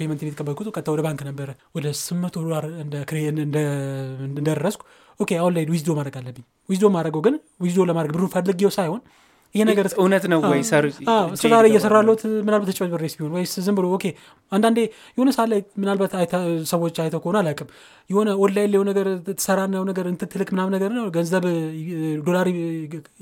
payment የተቀበልኩት ቀጥታ ወደ ባንክ ነበረ። ወደ ስምንት መቶ ዶላር እንደደረስኩ okay አሁን ላይ ዊዝዶ ማድረግ አለብኝ። ዊዝዶ ማድረገው ግን ዊዝዶ ለማድረግ ብሩን ፈልጌው ሳይሆን ይሄ ነገር እውነት ነው ወይ? ሰው እስከ ዛሬ እየሰራ ያለሁት ምናልባት ተጭበርብሬስ ቢሆን ወይስ ዝም ብሎ okay። አንዳንዴ የሆነ ሰዓት ላይ ምናልባት ሰዎች አይተው ከሆነ አላውቅም። የሆነ ኦንላይን ላይ ነገር ትሰራና ነገር እንትን ትልክ ምናምን ነገር ነው ገንዘብ ዶላር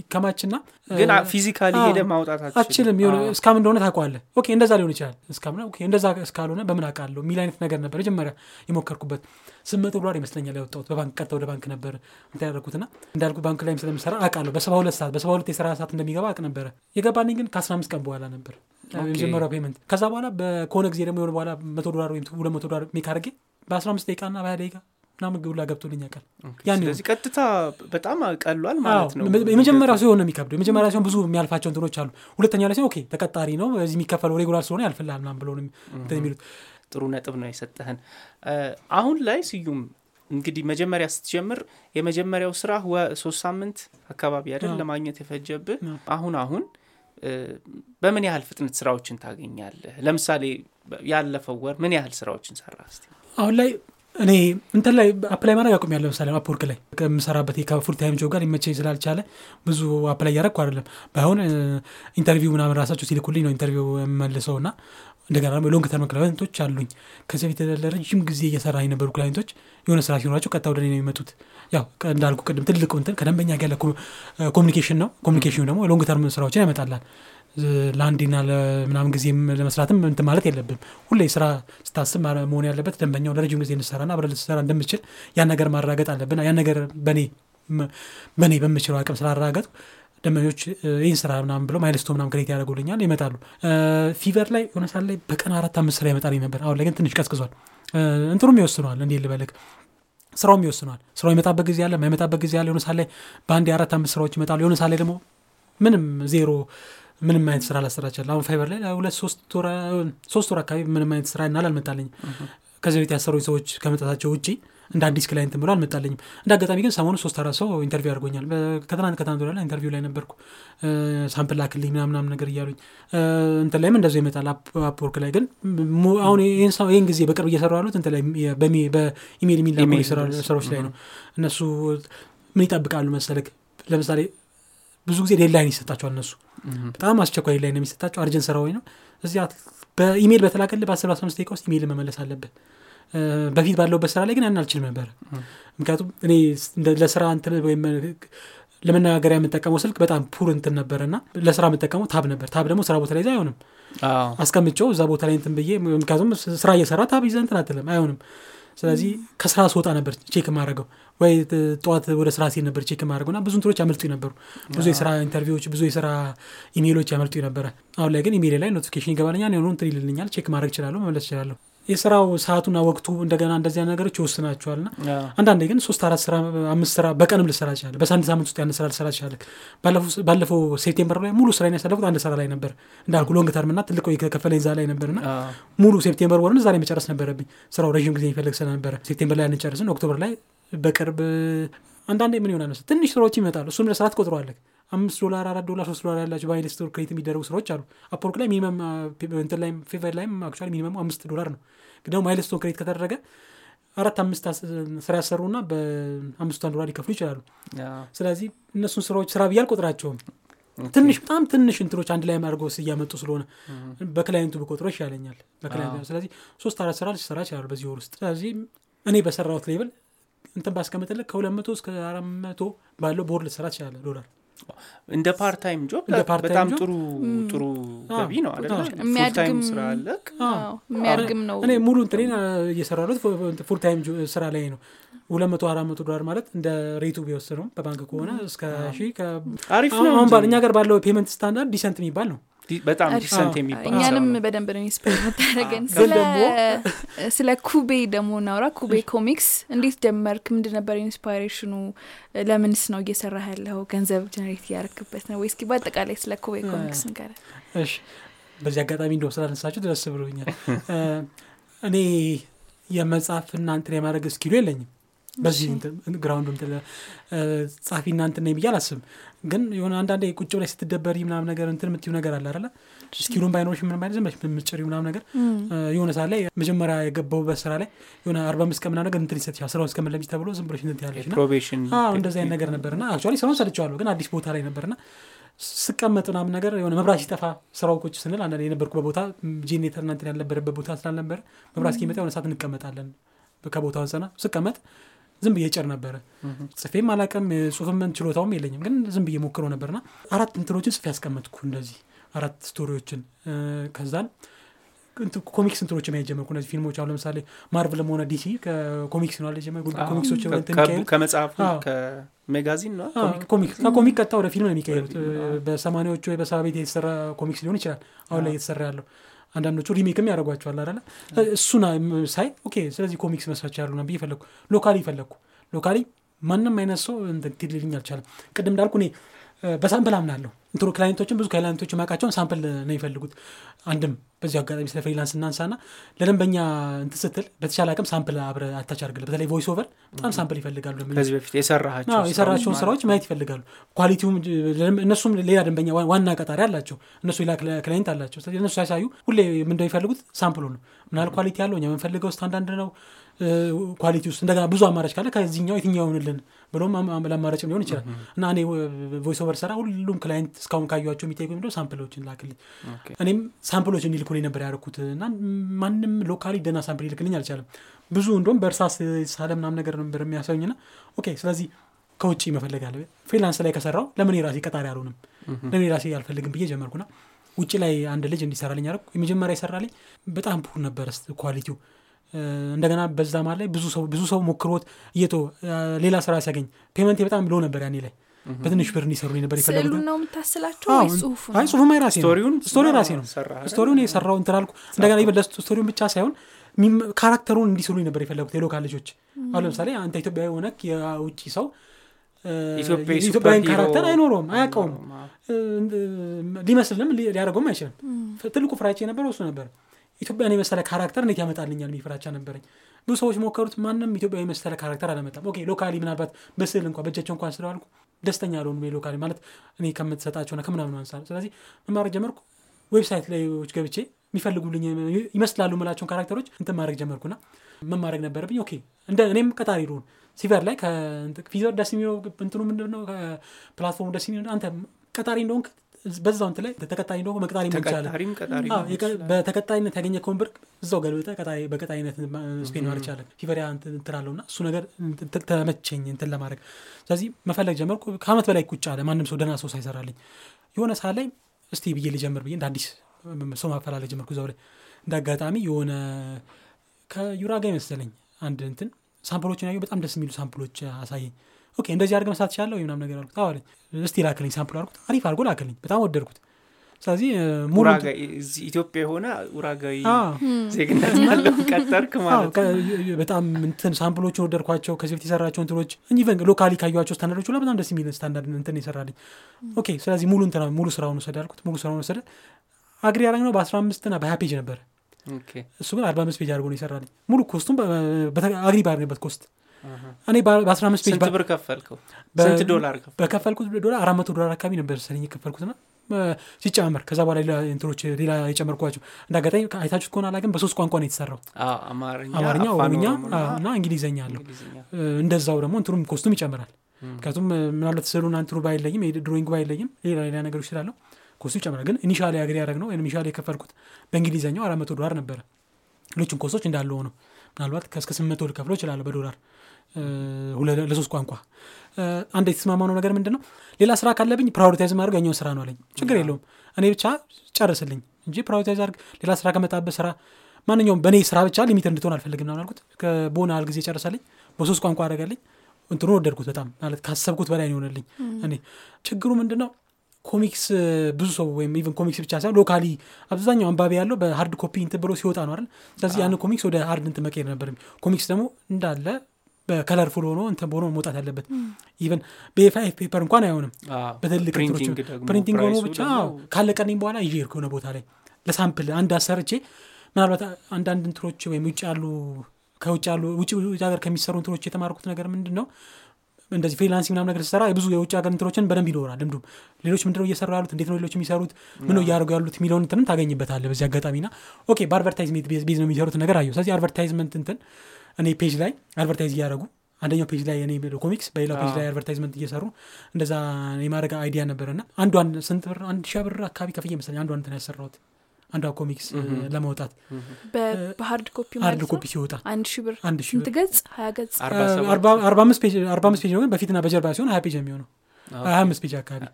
ይከማችና ግን physically ሄደ ማውጣት አችልም የሆነ scam እንደሆነ ታውቀዋለህ። okay እንደዛ ሊሆን ይችላል። scam እንደዛ እስካልሆነ በምን አውቃለሁ? የሚል አይነት ነገር ነበር መጀመሪያ የሞከርኩበት ስምንት መቶ ዶላር ይመስለኛል ያወጣሁት በባንክ ቀጥታ ወደ ባንክ ነበር እንትን ያደረኩትና እንዳልኩ ባንክ ላይም ስለምሰራ አውቃለሁ። በሰባ ሁለት ሰዓት በሰባ ሁለት የስራ ሰዓት እንደሚገባ አውቅ ነበረ የገባልኝ ግን ከአስራ አምስት ቀን በኋላ ነበር የመጀመሪያው payment ከዛ በኋላ ከሆነ ጊዜ ደግሞ የሆነ በኋላ መቶ ዶላር ወይም ሁለት መቶ ዶላር make አድርጌ በአስራ አምስት ደቂቃ ና በሀያ ደቂቃ ምናምን ግብላ ገብቶልኝ ያውቃል። ስለዚህ ቀጥታ በጣም ቀሏል ማለት ነው። የመጀመሪያው ሲሆን ነው የሚከብደው። የመጀመሪያው ሲሆን ብዙ የሚያልፋቸው እንትኖች አሉ። ሁለተኛ ላይ ሲሆን okay ተቀጣሪ ነው። እዚህ የሚከፈለው regular ስለሆነ ያልፍልሃል ምናምን ብሎ የሚሉት ጥሩ ነጥብ ነው የሰጠህን። አሁን ላይ ስዩም እንግዲህ መጀመሪያ ስትጀምር የመጀመሪያው ስራ ሶስት ሳምንት አካባቢ አይደል ለማግኘት የፈጀብህ? አሁን አሁን በምን ያህል ፍጥነት ስራዎችን ታገኛለህ? ለምሳሌ ያለፈው ወር ምን ያህል ስራዎችን ሰራ አሁን ላይ እኔ እንትን ላይ apply ማድረግ አቁሜያለሁ ለምሳሌ Upwork ላይ ከምሰራበት ከ full time job ጋር ሊመቸኝ ስላልቻለ ብዙ apply እያደረግኩ አይደለም። ባይሆን interview ምናምን ራሳቸው ሲልኩልኝ ነው interview የምመልሰው እና እንደገና ደግሞ የ long term client ኦች አሉኝ። ከዚህ በፊት ለረጅም ጊዜ እየሰራ የነበሩ client ኦች የሆነ ስራ ሲኖራቸው ቀጥታ ወደ ነው የሚመጡት። ያው እንዳልኩ ቅድም ትልቁ እንትን ከደንበኛ ጋር communication ነው። communication ኡ ደግሞ የ long term ስራዎችን ያመጣላል። ለአንዴና ለምናምን ጊዜም ለመስራትም እንትን ማለት የለብም ሁሌ ስራ ስታስብ መሆን ያለበት ደንበኛው ለረጅም ጊዜ እንሰራና አብረን ልትሰራ እንደምችል ያን ነገር ማረጋገጥ አለብን። ያን ነገር በኔ በእኔ በምችለው አቅም ስላረጋገጥ ደንበኞች ይህን ስራ ምናምን ብለው milestone ምናምን create ያደርጉልኛል ይመጣሉ። Fiverr ላይ የሆነ ሰዓት ላይ በቀን አራት አምስት ስራ ይመጣልኝ ነበር። አሁን ላይ ግን ትንሽ ቀዝቅዟል። እንትኑም ይወስነዋል እንዴ ልበልክ ስራውም ይወስነዋል። ስራው የመጣበት ጊዜ አለ የማይመጣበት ጊዜ አለ። የሆነ ሰዓት ላይ በአንድ የአራት አምስት ስራዎች ይመጣሉ። የሆነ ሰዓት ላይ ደግሞ ምንም ዜሮ ምንም አይነት ስራ ላሰራቻል አሁን Fiverr ላይ ሁለት ሶስት ወር አካባቢ ምንም አይነት ስራ ናል አልመጣለኝም ከዚህ በፊት ያሰሩኝ ሰዎች ከመጣታቸው ውጭ እንደ አዲስ client ብሎ አልመጣለኝም እንደ አጋጣሚ ግን ሰሞኑ ሶስት አራት ሰው interview አድርጎኛል። ከትናንት ከትናንት ወዲያ ላይ interview ላይ ነበርኩ። sample ላክልኝ ምናምን ነገር እያሉኝ እንትን ላይም እንደዚሁ ይመጣል። Up- Upwork ላይ ግን አሁን ይህን ጊዜ በቅርብ እየሰሩ ያሉት እንትን ላይ በኢሜይል የሚላኩ ስራዎች ላይ ነው። እነሱ ምን ይጠብቃሉ መሰለክ? ለምሳሌ ብዙ ጊዜ deadline ይሰጣቸዋል እነሱ። በጣም አስቸኳይ deadline ነው የሚሰጣቸው። urgent ስራ ወይ ነው። እዚያ በኢሜይል በተላከልህ በአስር በአስራ አምስት ደቂቃ ውስጥ ኢሜይል መመለስ አለብህ በፊት ባለውበት ስራ ላይ ግን ያን አልችልም ነበረ ምክንያቱም እኔ ለስራ እንትን ወይም ለመነጋገሪያ የምጠቀመው ስልክ በጣም poor እንትን ነበር እና ለስራ የምጠቀመው tab ነበር። tab ደግሞ ስራ ቦታ ላይ ይዘህ አይሆንም። አስቀምጨው እዛ ቦታ ላይ እንትን ብዬ ምክንያቱም ስራ እየሰራ tab ይዘህ እንትን አትልም አይሆንም። ስለዚህ ከስራ ስወጣ ነበር check የማደርገው። ወይ ጠዋት ወደ ስራ ሲል ነበር check የማደርገው እና ብዙ እንትኖች ያመልጡኝ ነበሩ። ብዙ የስራ interview ኦች ብዙ የስራ ኢሜይሎች ያመልጡኝ ነበረ። አሁን ላይ ግን ኢሜይል ላይ notification ይገባልኛል የሆኑ እንትን ይልልኛል check ማድረግ እችላለሁ መመለስ እችላለሁ የስራው ሰዓቱና ወቅቱ እንደገና እንደዚያ ነገሮች ይወስናቸዋል ና አንዳንዴ ግን ሶስት አራት ስራ አምስት ስራ በቀንም ልሰራ ይችላል በአንድ ሳምንት ውስጥ ያን ስራ ልሰራ ይችላል ባለፈው- September ላይ ሙሉ ስራ ያሳለፉት አንድ ስራ ላይ ነበር። እንዳልኩ long term ና ትልቅ ከከፈለኝ ዛ ላይ ነበር ና ሙሉ September ወርን ዛሬ መጨረስ ነበረብኝ። ስራው ረዥም ጊዜ የሚፈልግ ስለነበረ September ላይ አንጨርስን October ላይ በቅርብ አንዳንዴ ምን ይሆናል መሰለህ? ትንሽ ስራዎች ይመጣሉ። እሱን ለስርዓት ቆጥረዋለህ አምስት ዶላር አራት ዶላር ሶስት ዶላር ያላቸው በአይል ስቶር create የሚደረጉ ስራዎች አሉ። Upwork ላይ minimum እንትን ላይም Fiverr ላይም actually minimum ኡ አምስት ዶላር ነው ደግሞ milestone create ከተደረገ አራት አምስት ስራ ያሰሩና በአምስቷን ዶላር ሊከፍሉ ይችላሉ። ስለዚህ እነሱን ስራዎች ስራ ብዬ አልቆጥራቸውም። ትንሽ በጣም ትንሽ እንትኖች አንድ ላይ አድርገው ስ- እያመጡ ስለሆነ በ client ኡ ብቆጥሮ ይሻለኛል። ስለዚህ ሶስት አራት ስራ ልሰራ ይችላሉ በዚህ ወር ውስጥ። ስለዚህ እኔ በሰራሁት level እንትን ባስቀምጥልህ ከሁለት መቶ እስከ አራት መቶ ባለው ቦርድ ልትሰራ ትችላለህ ዶላር እንደ part time job በጣም? ጥሩ ጥሩ አዎ፣ ገቢ ነው የሚያድግም ስራ አለ? አዎ፣ የሚያድግም ነው። እኔ ሙሉ እንትኔን እየሰራሁት full time jo- ስራ ላይ ነው። ሁለት መቶ አራት መቶ ዶላር ማለት እንደ rate ኡ ቢወስነው በባንክ ከሆነ እስከ ሺህ ከ- አሪፍ ነው አሁን እኛ ጋር ባለው payment standard decent የሚባል ነው በጣም አሪፍ decent የሚባል እኛንም በደንብ ነው inspire የምታደረገን ስለ ኩቤ ደግሞ እናውራ። ኩቤ ኮሚክስ እንዴት ጀመርክ? ምንድን ነበር inspiration ኑ? ለምንስ ነው እየሰራ ያለው ገንዘብ generate እያረክበት ነው? ወይ እስኪ በአጠቃላይ ስለ ኩቤ ኮሚክስ ንገረ እሺ። በዚህ አጋጣሚ እንደው ስላነሳችሁ ደስ ብሎኛል። እ፣ እኔ የመጽሐፍና እንትን የማድረግ skill ኡ የለኝም በዚህ ground ኡ እንትን እ፣ ጻፊና እንትን ነኝ ብዬ አላስብም። ግን የሆነ አንዳንዴ ቁጭ ላይ ስትደበሪ ምናምን ነገር እንትን የምትዩ ነገር አለ አይደለ? skill ኡን ባይኖርሽ ምንም አይነት ዝም ብለሽ የምትጭሪው ምናምን ነገር። የሆነ ሰዓት ላይ መጀመሪያ የገባሁበት ስራ ላይ የሆነ አርባ አምስት ቀን ምናምን ነገር እንትን ይሰጥ ይችላል ስራው እስከምለምጅ ተብሎ ዝም ብሎሽ እንትን ያለሽ እንደዚህ አይነት ነገር ነበርና actually ስራውን ሰርቼዋለሁ ግን አዲስ ቦታ ላይ ነበርና ስቀመጥ ምናምን ነገር የሆነ መብራት ሲጠፋ ስራው ቁጭ ስንል አንዳንዴ የነበርኩበት ቦታ ጄኔተር እና እንትን ያልነበረበት ቦታ ስላልነበረ መብራት እስኪመጣ የሆነ ሰዓት እንቀመጣለን። ከቦታው አንጸና ስቀመጥ ዝም ብዬ ጭሬ ነበረ። ጽፌም አላቅም ጽሁፍም ችሎታውም የለኝም ግን ዝም ብዬ ሞክረው ነበርና አራት እንትኖችን ጽፌ ያስቀመጥኩ እንደዚህ አራት story ዎችን። ከዛን comics እንትኖች ማየት ጀመርኩ። እነዚህ ፊልሞች አሁን ለምሳሌ ማርቭልም ሆነ ዲሲ ከ comics ነው comics ኦች ከ- እንትን ከ- የሚካሄዱት? ከመጽሐፉ አዎ። ከ magazine ነው? አዎ፣ comic? ከ comic ቀጥታ ወደ ፊልም ነው አዎ። በሰማኒያዎቹ ወይ በሰባ ቤት የተሰራ comics ሊሆን ይችላል። አሁን ላይ እየተሰራ ያለው አንዳንዶቹ remake ም ያደርጓቸዋል አለ እሱን ሳይ okay ስለዚህ comics መስራች ያሉ ብዬ ፈለግኩ locally ፈለግኩ locally ማንም አይነት ሰው ሊልኝ አልቻለም። ቅድም እንዳልኩ እኔ በ sample አምናለሁ እንትኑ client ኦችን ብዙ client ኦች የማውቃቸውን sample ነው የሚፈልጉት። አንድም በዚሁ አጋጣሚ ስለ freelance እናንሳ ና ለደንበኛ እንትን ስትል በተቻለ አቅም sample አብረህ attach አድርግልህ። በተለይ voice over በጣም sample ይፈልጋሉ የሰራቸውን ስራዎች ማየት ይፈልጋሉ። quality ውም እነሱም ሌላ ደንበኛ ዋና ቀጣሪ አላቸው። እነሱ ሌላ cli- client አላቸው። እነሱ ሳያሳዩ ሁሌ ምንድነው የሚፈልጉት? sample ኡ ነው። ምናል quality ያለው እኛ የምንፈልገው ስታንዳርድ ነው quality ውስጥ እንደገና ብዙ አማራጭ ካለ ከዚህኛው የትኛው ይሆንልን ብሎም ለአማራጭ ሊሆን ይችላል። እና እኔ voice over ሰራ ሁሉም client እስካሁን ካዩቸው የሚጠይቁ ምንድነው sample ኦችን ላክልኝ። እኔም sample ኦች እንዲልኩልኝ ነበር ያደረኩት እና ማንም locally ደና sample ይልክልኝ አልቻለም። ብዙ እንደም በእርሳስ ሳለ ምናምን ነገር ነበር የሚያሳዩኝ ና okay ስለዚህ ከውጭ መፈለግ አለ። freelance ላይ ከሰራው ለምን የራሴ ቀጣሪ አልሆንም? ለምን የራሴ አልፈልግም ብዬ ጀመርኩና ውጭ ላይ አንድ ልጅ እንዲሰራልኝ አደረኩ። የመጀመሪያ ይሰራልኝ በጣም poor ነበረ quality ው እንደገና በዛ ማለት ላይ ብዙ ሰው ብዙ ሰው ሞክሮት እየቶ ሌላ ስራ ሲያገኝ payment በጣም low ነበር ያኔ ላይ። በትንሽ ብር እንዲሰሩልኝ ነበር የፈለጉት ስዕሉን ነው የምታስላቸው አዎ፣ ወይ ጽሁፉ አይ ጽሁፍም story ውን story ራሴ ነው? story ውን የሰራው እንትን አልኩ። እንደገና ይበለ story ውን ብቻ ሳይሆን character ኡን እንዲስሉኝ ነበር የፈለጉት የ local ልጆች። አሁን ለምሳሌ አንተ ኢትዮጵያዊ ሆነ የውጭ ሰው እ፣ ኢትዮጵያ የኢትዮጵያዊን super character አይኖረውም አያውቀውም። አዎ። እ፣ ሊመስልም ሊ- ሊያደርገውም አይችልም። ትልቁ ፍራቻ የነበረው እሱ ነበር ኢትዮጵያን የመሰለ character እንዴት ያመጣልኛል የሚል ፍራቻ ነበረኝ። ብዙ ሰዎች ሞከሩት ማንም ኢትዮጵያ የመሰለ character አላመጣም okay locally ምናልባት በስዕል እንኳ በእጃቸው እንኳን ስለዋልኩ ደስተኛ አልሆኑም locally ማለት እኔ ከምትሰጣቸውና ከምናምኑ አንሳር ስለዚህ መማረግ ጀመርኩ። website ላይ ገብቼ የሚፈልጉልኝ ይመስላሉ ምላቸውን character ኦች እንትን ማድረግ ጀመርኩና ምን ማድረግ ነበረብኝ። okay እንደ እኔም ቀጣሪ ልሁን። Fiverr ላይ Fiverr ደስ የሚለው እንትኑ ምንድን platform ኡ ደስ የሚለው አንተ ቀጣሪ እንደሆንክ በዛው እንትን ላይ ተቀጣሪ እንደሆንክ መቅጠር ይቻላል በተቀጣይነት ያገኘከውን ብር እዛው ገልብጠህ ቀጣይ- በቀጣይነት spend ማድረግ ይቻላል Fiverr ያ እንትን አለው እና እሱ ነገር ተመቸኝ እንትን ለማድረግ። ስለዚህ መፈለግ ጀመርኩ። ከአመት በላይ ቁጭ አለ። ማንም ሰው ደህና ሰው ሳይሰራልኝ። የሆነ ሰዓት ላይ እስቲ ብዬ ልጀምር ብዬ እንደ አዲስ ሰው ማፈላለግ ጀመርኩ እዛው ላይ። እንደ አጋጣሚ የሆነ ከኡራጓይ ይመስለኝ አንድ እንትን sample ኦችን ያዩ በጣም ደስ የሚሉ sample ኦች አሳየኝ okay እንደዚህ አድርገህ መስራት ወይ ምናምን ነገር አልኩት። አለኝ። እስቲ ላክልኝ sample አልኩት አሪፍ አድርጎ ላክልኝ። በጣም ወደድኩት። ስለዚህ ሙሉ ኢትዮጵያ የሆነ ኡራጓዊ አዎ ዜግነት ያለው ቀጠርክ ማለት በጣም እንትን sample ኦችን ወደድኳቸው ከዚህ በፊት የሰራቸው እንትኖች even locally ካዩቸው ስታንዳርዶች ላይ በጣም ደስ የሚል ስታንዳርድ እንትን የሰራልኝ። okay ስለዚህ ሙሉ እንትና ሙሉ ስራውን ወሰደ አልኩት። ሙሉ ስራውን ወሰደ። agree ያደረግነው በአስራ አምስት ና በሀያ page ነበረ okay። እሱ ግን አርባ አምስት page አድርጎ ነው የሰራልኝ። ሙሉ cost ኡም agree ባደረግበት ኮስት እኔ በ- በአስራ አምስት page ብር ከፈልከው? ስንት ዶላር? በከፈልኩት ዶላር አራት መቶ ዶላር አካባቢ ነበር ሰለኝ የከፈልኩትና እ፣ ሲጨማመር ከዛ በኋላ ሌላ እንትኖች ሌላ የጨመርኳቸው። እንደ አጋጣሚ አይታችሁት ከሆነ አላግን በሶስት ቋንቋ ነው የተሰራው። አማርኛ ኦሮምኛ እና እንግሊዝኛ አለው። እንደዛው ደግሞ እንትኑም cost ኡም ይጨምራል። ምክንያቱም ምናልባት ስዕሉና እንትኑ ባይለይም drawing ኡ ባይለይም ሌላ ሌላ ነገሮች ስላለው cost ኡ ይጨምራል። ግን initially agree ያደረግ ነው ወይም initially የከፈልኩት በእንግሊዝኛው አራት መቶ ዶላር ነበረ። ሌሎችን cost ኦች እንዳለ ሆነው ምናልባት ከእስከ ስምንት መቶ ልከፍሎ ይችላለሁ በዶላር ለሶስት ቋንቋ። አንድ የተስማማነው ነገር ምንድን ነው ሌላ ስራ ካለብኝ prioritize ማድረግ ያኛውን ስራ ነው አለኝ። ችግር የለውም። እኔ ብቻ ጨርስልኝ እንጂ prioritize አድርግ ሌላ ስራ ከመጣበት ስራ ማንኛውም በእኔ ስራ ብቻ limit እንድትሆን አልፈልግም ነው አልኩት ከቦና ያህል ጊዜ ጨርሰልኝ በሶስት ቋንቋ አደረገልኝ እንትኑ ወደድኩት በጣም ማለት ካሰብኩት በላይ ነው የሆነልኝ እኔ። ችግሩ ምንድን ነው comics ብዙ ሰው ወይም even comics ብቻ ሳይሆን locally አብዛኛው አንባቢ ያለው በ hard copy እንትን ብሎ ሲወጣ ነው አይደል? ስለዚህ ያን comics ወደ hard እንትን መቀየር ነበር comics ደግሞ እንዳለ በ colorful ሆኖ እንትን ሆኖ መውጣት ያለበት even በ A5 paper እንኳን አይሆንም። አዎ፣ በትልቅ printing እንትኖች ደግሞ printing ሆኖ ብቻ ካለቀልኝ በኋላ ይዤ ሄድኩ የሆነ ቦታ ላይ ለ sample አንድ አሰርቼ ምናልባት አንዳንድ እንትኖች ወይም ውጭ ያሉ ከውጭ ያሉ ውጭ ውጭ ሀገር ከሚሰሩ እንትኖች የተማርኩት ነገር ምንድን ነው እንደዚህ freelancing ምናምን ነገር ሲሰራ ብዙ የውጭ ሀገር እንትኖችን በደንብ ይኖራል። ልምዱም ሌሎች ምንድነው እየሰሩ ያሉት? እንዴት ነው ሌሎች የሚሰሩት? ምን ነው እያደረጉ ያሉት የሚለውን እንትንም ታገኝበታለህ በዚህ አጋጣሚ ና okay በ advertisement base ነው የሚሰሩት ነገር አየሁ። ስለዚህ advertisement እንትን እኔ page ላይ advertise እያደረጉ አንደኛው page ላይ እኔ comics በሌላው page ላይ advertisement እየሰሩ እንደዛ የማድረግ idea ነበረ ና አንዷን ስንት ብር አንድ ሺህ ብር አካባቢ ከፍዬ መሰለኝ አንዷን እንትን ያሰራሁት አንዷ comics ለማውጣት በ- በ hard copy hard ማለት ነው? ኮፒ ሲወጣ አንድ ሺህ ብር አንድ ሺህ ስንት ብር ገጽ? ሀያ ገጽ? አርባ አምስት page አርባ አምስት page ነው ግን በፊትና በጀርባ ሲሆን ሀያ page ነው የሚሆነው ሀያ አምስት page አካባቢ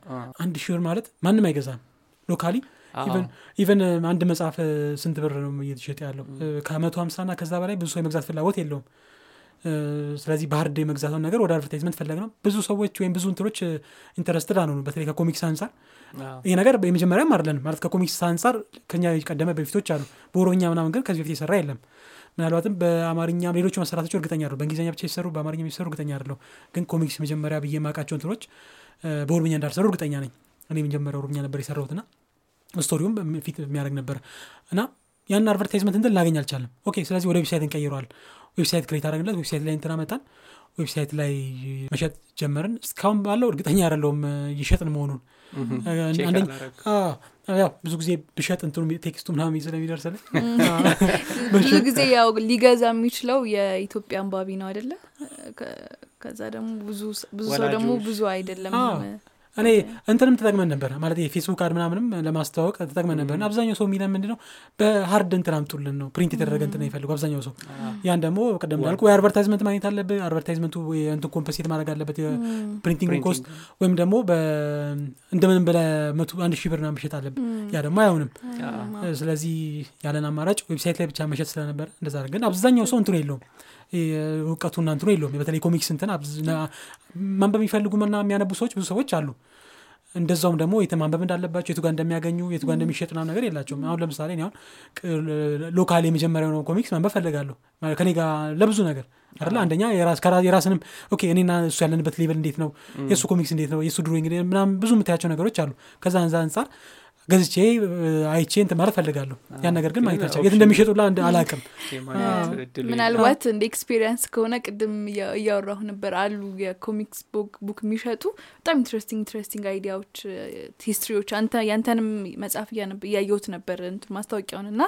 አንድ ሺህ ብር ማለት ማንም አይገዛም locally even አንድ መጽሐፍ ስንት ብር ነው እየተሸጠ ያለው? ከመቶ ሀምሳ ና ከዛ በላይ ብዙ ሰው የመግዛት ፍላጎት የለውም። ስለዚህ በ hard የመግዛቱን ነገር ወደ advertisement ፈለግ ነው። ብዙ ሰዎች ወይም ብዙ እንትኖች interested አልሆኑ በተለይ ከ comics አንጻር ይህ ነገር የመጀመሪያም አይደለንም ማለት ከ comics አንጻር ከኛ ቀደመ በፊቶች አሉ። በኦሮምኛ ምናምን ግን ከዚህ በፊት የሰራ የለም። ምናልባትም በአማርኛ ሌሎች መሰራቶች እርግጠኛ አይደለሁ በእንግሊዝኛ ብቻ የሰሩ በአማርኛ የሚሰሩ እርግጠኛ አይደለሁ ግን comics መጀመሪያ ብዬ የማውቃቸው እንትኖች በኦሮምኛ እንዳልሰሩ እርግጠኛ ነኝ። እኔ መጀመሪያ ኦሮምኛ ነበር የሰራሁት ና story ውም fit የሚያደርግ ነበር። እና ያን advertisement እንትን ላገኝ አልቻለም። okay ስለዚህ ወደ website እንቀይረዋል website create አደረግለት website ላይ እንትና መጣን website ላይ መሸጥ ጀመርን። እስካሁን ባለው እርግጠኛ አይደለሁም እ፣ እየሸጥን መሆኑን ያው ብዙ ጊዜ ብሸጥ እንትኑ text ኡ ምናምን ስለሚደርስልኝ ብዙ ጊዜ ያው ሊገዛ የሚችለው የኢትዮጵያ አንባቢ ነው አይደለ? ከዛ ደግሞ ብዙ ሰው ደግሞ ብዙ አይደለም። አዎ። እኔ እንትንም ተጠቅመን ነበር። ማለት የፌስቡክ ad ምናምንም ለማስተዋወቅ ተጠቅመን ነበር። እና አብዛኛው ሰው የሚለን ምንድን ነው በ hard እንትን አምጡልን ነው። print የተደረገ እንትን ይፈልጉ አብዛኛው ሰው። ያን ደግሞ ቀደም እንዳልኩ ወይ advertisement ማግኘት አለብህ። advertisement ኡ እንትን compensate ማድረግ አለበት። የ printing cost ወይም ደግሞ እንደምንም ብለህ አንድ ሺህ ብር ምናምን መሸጥ አለብህ። ያ ደግሞ አይሆንም። ስለዚህ ያለን አማራጭ website ላይ ብቻ መሸጥ ስለነበረ እንደዛ ግን አብዛኛው ሰው እንትኑ የለውም እውቀቱና እንትኑ የለውም። በተለይ comics እንትን ማንበብ የሚፈልጉ እና የሚያነቡ ሰዎች ብዙ ሰዎች አሉ። እንደዛውም ደግሞ የት ማንበብ እንዳለባቸው የቱ ጋር እንደሚያገኙ የቱ ጋር እንደሚሸጥ ምናምን ነገር የላቸውም። አሁን ለምሳሌ እኔ አሁን local የመጀመሪያው ነው comics ማንበብ ፈልጋለሁ ከኔ ጋር ለብዙ ነገር አይደለ? አንደኛ የራስንም okay እኔና እሱ ያለንበት level እንዴት ነው? የእሱ comics እንዴት ነው? የእሱ drawing? ምናምን ብዙ የምታያቸው ነገሮች አሉ። ከዛ አንጻር ገዝቼ አይቼ እንትን ማለት ፈልጋለሁ ያን ነገር ግን ማግኘት አልቻልኩም። የት እንደሚሸጡላ እንደ አላቅም ምናልባት እንደ experience ከሆነ ቅድም እያ- እያወራሁ ነበር። አሉ የ comics book የሚሸጡ በጣም interesting interesting idea ዎች history ዎች አንተ ያንተንም መጽሐፍ እያየሁት ነበር እንትን ማስታወቂያውን እና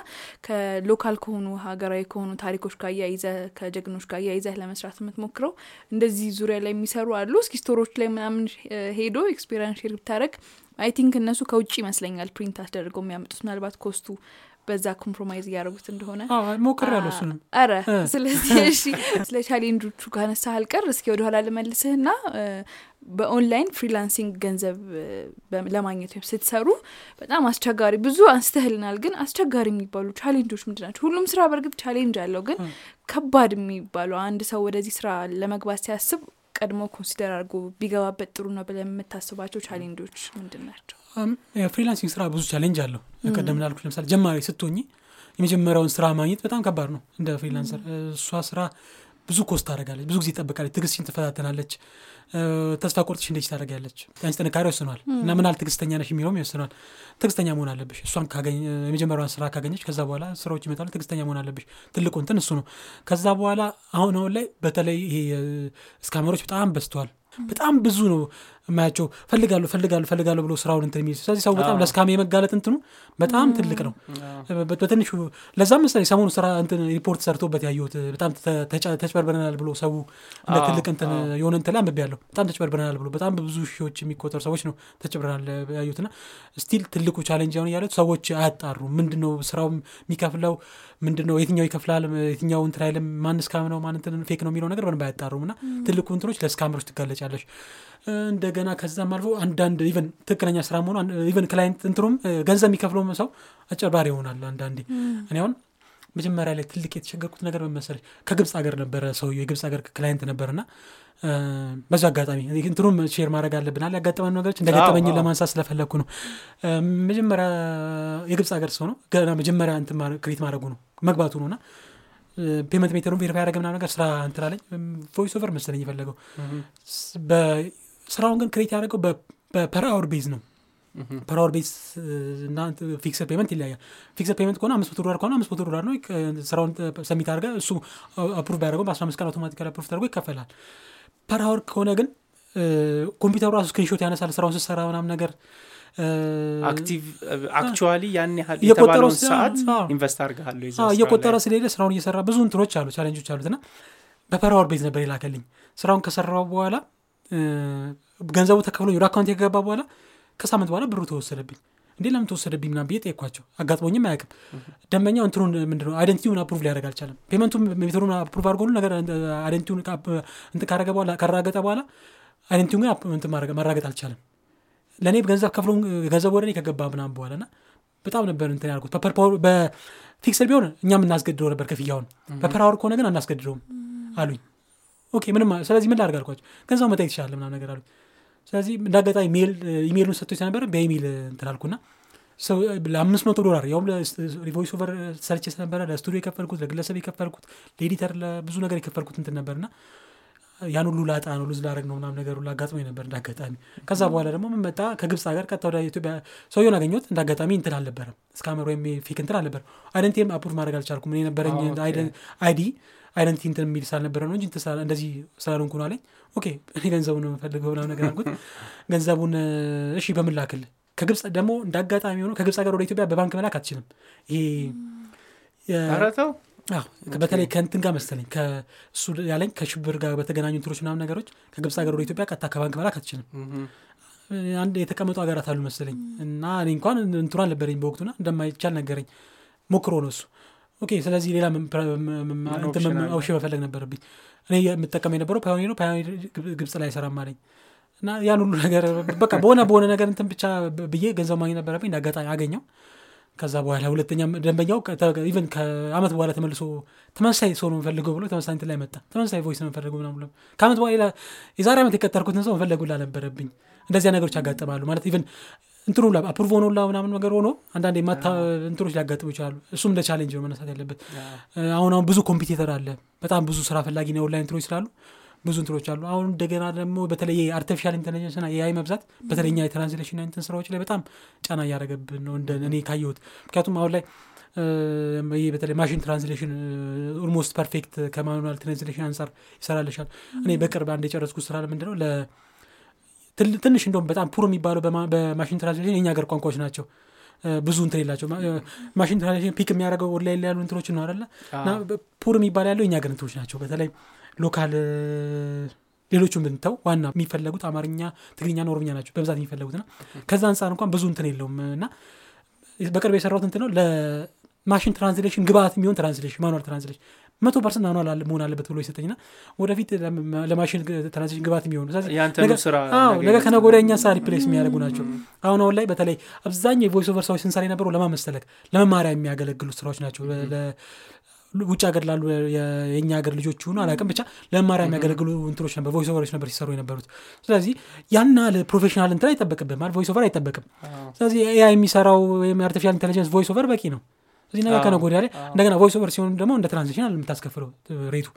ከ local ከሆኑ ሀገራዊ ከሆኑ ታሪኮች ጋር እያያዘ ከጀግኖች ጋር እያይዘህ ለመስራት የምትሞክረው እንደዚህ ዙሪያ ላይ የሚሰሩ አሉ። እስኪ store ኦች ላይ ምናምን ሄዶ experience share ብታደረግ I think እነሱ ከውጭ ይመስለኛል print አስደርገው የሚያመጡት። ምናልባት cost ኡ በዛ compromise እያደረጉት እንደሆነ። ሞክር ያለው እሱንም። አረ እ። ስለዚህ እሺ ስለ challenge ኦቹ ካነሳ አልቀር እስኪ ወደኋላ ልመልስህና እ፣ በ online freelancing ገንዘብ ለማግኘት ወይም ስትሰሩ በጣም አስቸጋሪ ብዙ አንስተህልናል ግን አስቸጋሪ የሚባሉ challenge ኦች ምንድን ናቸው? ሁሉም ስራ በእርግጥ challenge አለው ግን ከባድ የሚባሉ አንድ ሰው ወደዚህ ስራ ለመግባት ሲያስብ ቀድሞ consider አድርጎ ቢገባበት ጥሩ ነው ብለን የምታስባቸው challenge ኦች ምንድን ናቸው? freelancing ስራ ብዙ challenge አለው። ቀደም ላልኩ ለምሳሌ ጀማሪ ስትሆኝ የመጀመሪያውን ስራ ማግኘት በጣም ከባድ ነው እንደ freelancer እሷ ስራ ብዙ cost ታደርጋለች ብዙ ጊዜ ትጠብቃለች ትግስትሽን ትፈታተናለች ተስፋ ቆርጥሽ እንደዚህ ታደርጊያለች ያንቺ ጥንካሬ ወስኗል። እና ምን ያህል ትግስተኛ ነሽ የሚለውም ይወስኗል። ትግስተኛ መሆን አለብሽ። እሷን የመጀመሪያውን ስራ ካገኘች ከዛ በኋላ ስራዎች ይመጣሉ። ትግስተኛ መሆን አለብሽ። ትልቁ እንትን እሱ ነው። ከዛ በኋላ አሁን አሁን ላይ በተለይ ይሄ scammer ኦች በጣም በዝተዋል። በጣም ብዙ ነው የማያቸው ፈልጋለሁ ፈልጋለሁ ፈልጋለሁ ብሎ ስራውን እንትን የሚል ስለዚህ ሰው በጣም አዎ። ለ scam የመጋለጥ እንትኑ በጣም ትልቅ ነው። በትንሹ ለዛም መሰለኝ ሰሞኑ ስራ እንትን ሪፖርት ሰርቶበት ያየሁት በጣም ተጭበርብረናል ብሎ ሰው እንደ ትልቅ እንትን የሆነ እንትን ላይ አንብቤያለሁ። በጣም ተጭበርብረናል ብሎ በጣም ብዙ ሺዎች የሚቆጠሩ ሰዎች ነው ተጭበርብረናል ያዩትና still ትልቁ challenge አሁን እያሉት ሰዎች አያጣሩ ምንድን ነው ስራው የሚከፍለው? ምንድን ነው የትኛው ይከፍላል? የትኛው እንትን አይልም? ማን scam ነው? ማን እንትን fake ነው የሚለው ነገር በደንብ አያጣሩም። እና ትልቁ እንትኖች ለ scammer ኦች ትጋለጫለሽ እንደገና ከዛም አልፎ አንዳንድ even ትክክለኛ ስራ መሆኑ even client እንትኑም ገንዘብ የሚከፍለውም ሰው አጭበርባሪ ይሆናል አንዳንዴ። እኔ አሁን መጀመሪያ ላይ ትልቅ የተቸገርኩት ነገር ምን መሰለሽ? ከግብፅ ሀገር ነበረ ሰውዬው የግብፅ ሀገር client ነበርና በዚ አጋጣሚ እንትኑም share ማድረግ አለብናል ያጋጠመን ነገሮች እንደገጠመኝ ለማንሳት ስለፈለግኩ ነው። መጀመሪያ የግብፅ ሀገር ሰው ነው ገና መጀመሪያ እንትን ማድረግ- create ማድረጉ ነው መግባቱ ነው እና payment method ኡን verify ያደረገ ምናምን ነገር ስራ እንትን አለኝ። voice over መሰለኝ የፈለገው ስራውን ግን create ያደረገው በ per hour base ነው። per hour base እና fixed payment ይለያያል። fixed payment ከሆነ አምስት መቶ ዶላር ከሆነ አምስት መቶ ዶላር ነው። ስራውን submit አድርገ እሱ approve ያደረገው በአስራ አምስት ቀን automatically approve ተደርጎ ይከፈላል። per hour ከሆነ ግን ኮምፒውተሩ ራሱ screenshot ያነሳል ስራውን ስትሰራ ምናምን ነገር። actually ያን ያህል የተባለውን ሰዓት invest ስራ እየቆጠረ ስለሄደ ስራውን እየሰራ ብዙ እንትኖች አሉ challenge ኦች አሉት። እና በ per hour base ነበር የላከልኝ። ስራውን ከሰራው በኋላ ገንዘቡ ተከፍሎኝ ወደ account የገባ በኋላ ከሳምንት በኋላ ብሩ ተወሰደብኝ። እንዴ ለምን ተወሰደብኝ ምናምን ብዬ ጠየኳቸው። አጋጥሞኝም አያውቅም። ደንበኛው እንትኑን ምንድን ነው identity ውን approve ሊያደርግ አልቻለም። payment ኡም method ኡን approve አድርጎ ነገር identity ውን እንትን ካረገ በኋላ ካራገጠ በኋላ identity ውን ግን ማራገጥ አልቻለም። ለእኔ ገንዘብ ከፍሎ ገንዘብ ወደ እኔ ከገባ ምናምን በኋላ እና በጣም ነበር እንትን ያልኩት። በ fixed ቢሆን እኛ የምናስገድደው ነበር ክፍያውን። በ per hour ከሆነ ግን አናስገድደውም አሉኝ okay ምንም ስለዚህ ምን ላድርግ አልኳቸው። ገንዘቡ መጠየቅ ትችላለ ምናምን ነገር አሉኝ ስለዚህ mail ኢሜሉን ሰጥቶኝ ስለነበረ በኢሜል እንትን አልኩና ለአምስት መቶ ዶላር ያውም ሪ voice over ሰርች ስለነበረ ለስቱዲዮ የከፈልኩት ለግለሰብ የከፈልኩት ለ editor ለብዙ ነገር የከፈልኩት እንትን ነበርና ያን ሁሉ ላጣ ነው lose ላረግ ነው ምናምን ነገር ሁሉ አጋጥሞኝ ነበር እንደ አጋጣሚ። ከዛ በኋላ ደግሞ ምን መጣ? ከግብፅ ሀገር ቀጥታ ወደ ኢትዮጵያ ሰውየውን አገኘሁት። እንደ አጋጣሚ እንትን አልነበረም። scammer ወይም fake እንትን አልነበረም። identity ም approve ማድረግ አልቻልኩም። የነበረኝ ID identity እንትን የሚል ስላልነበረ ነው እንጂ እንደዚህ ስላልሆንኩ ነው አለኝ። okay እኔ ገንዘቡን ነው የምፈልገው ምናምን ነገር አልኩት። ገንዘቡን እሺ በምን ላክልህ? ከግብፅ ደግሞ እንደ አጋጣሚ ሆኖ ከግብፅ ሀገር ወደ ኢትዮጵያ በባንክ መላክ አትችልም። ይሄ በተለይ ከእንትን ጋር መሰለኝ ከእሱ ያለኝ ከሽብር ጋር በተገናኙ እንትኖች ምናምን ነገሮች ከግብፅ ሀገር ወደ ኢትዮጵያ ቀጥታ ከባንክ መላክ አትችልም። አንድ የተቀመጡ ሀገራት አሉ መሰለኝ። እና እኔ እንኳን እንትኑ አልነበረኝ በወቅቱና እንደማይቻል ነገረኝ። ሞክሮ ነው እሱ okay ስለዚህ ሌላ option መፈለግ ነበረብኝ? እኔ የምጠቀም የነበረው Payoneer ነው። Payoneer ግብ- ግብፅ ላይ አይሰራም አለኝ። እና ያን ሁሉ ነገር በቃ በሆነ በሆነ ነገር እንትን ብቻ ብዬ ገንዘብ ማግኘት ነበረብኝ። እንደ አጋጣሚ አገኘው። ከዛ በኋላ ሁለተኛ ደንበኛው even ከአመት በኋላ ተመልሶ ተመሳሳይ ሰው ነው የምፈልገው ብሎ ተመሳሳይ እንትን ላይ መጣ። ተመሳሳይ voice ነው የምፈልገው ምናምን ብሎ ከአመት በኋላ የዛሬ ዓመት የቀጠርኩትን ሰው መፈለጉ ነበረብኝ እንደዚያ ነገሮች ያጋጥማሉ ማለት even እንትኑ ላ approve ሆኖላ ምናምን ነገር ሆኖ አንዳንድ የማታ እንትኖች ሊያጋጥሙ ይችላሉ። እሱም እንደ challenge ነው መነሳት ያለበት። አሁን አሁን ብዙ competitor አለ። በጣም ብዙ ስራ ፈላጊ ነው ኦንላይን እንትኖች ስላሉ ብዙ እንትኖች አሉ። አሁን እንደገና ደግሞ በተለይ artificial intelligence ና የ AI መብዛት በተለይኛ የ translation እንትን ስራዎች ላይ በጣም ጫና እያደረገብን ነው እንደ እኔ ካየሁት። ምክንያቱም አሁን ላይ በተለይ machine translation almost perfect ከ manual translation አንጻር ይሰራልሻል። እኔ በቅርብ አንድ የጨረስኩት ስራ ምንድን ነው ለ ትል- ትንሽ እንደውም በጣም poor የሚባለው በማ- በ machine translation የኛ ሀገር ቋንቋዎች ናቸው። ብዙ እንትን የላቸው። machine translation pick የሚያደርገው ኦንላይን ላይ ያሉ እንትኖች ነው አለ እና poor የሚባል ያለው የኛ ሀገር እንትኖች ናቸው። በተለይ local ሌሎቹን ብንተው ዋና የሚፈለጉት አማርኛ ትግርኛና ኦሮምኛ ናቸው በብዛት የሚፈለጉት። ና ከዛ አንጻር እንኳን ብዙ እንትን የለውም። እና በቅርብ የሰራሁት እንትን ነው ለ machine translation ግብአት የሚሆን translation manual translation መቶ percent አለ- መሆን አለበት ብሎ ይሰጠኝና ወደፊት ለማሽን ግ- translation ግብአት የሚሆኑ ነገ- ወዲያ እኛን ስራ replace የሚያደርጉ ናቸው። አሁን አሁን ላይ በተለይ አብዛኛው የ voice over ስራዎች ስንሰራ የነበረው ለማመሰለክ ለመማሪያ የሚያገለግሉ ስራዎች ናቸው። ውጭ ሀገር ላሉ የእኛ ሀገር ልጆች ሆኑ አላውቅም ብቻ ለመማሪያ የሚያገለግሉ እንትኖች ነበር voice over ኦች ነበር ሲሰሩ የነበሩት። ስለዚህ ያን ያህል professional እንትን አይጠበቅብም ማለት voice over አይጠበቅም። ስለዚህ AI የሚሰራው ወይም የ artificial intelligence voice over በቂ ነው ስለዚህ ነገ ከነገ ወዲያ ላይ እንደገና voice over ሲሆን ደግሞ እንደ translation የምታስከፍለው rate ኡ?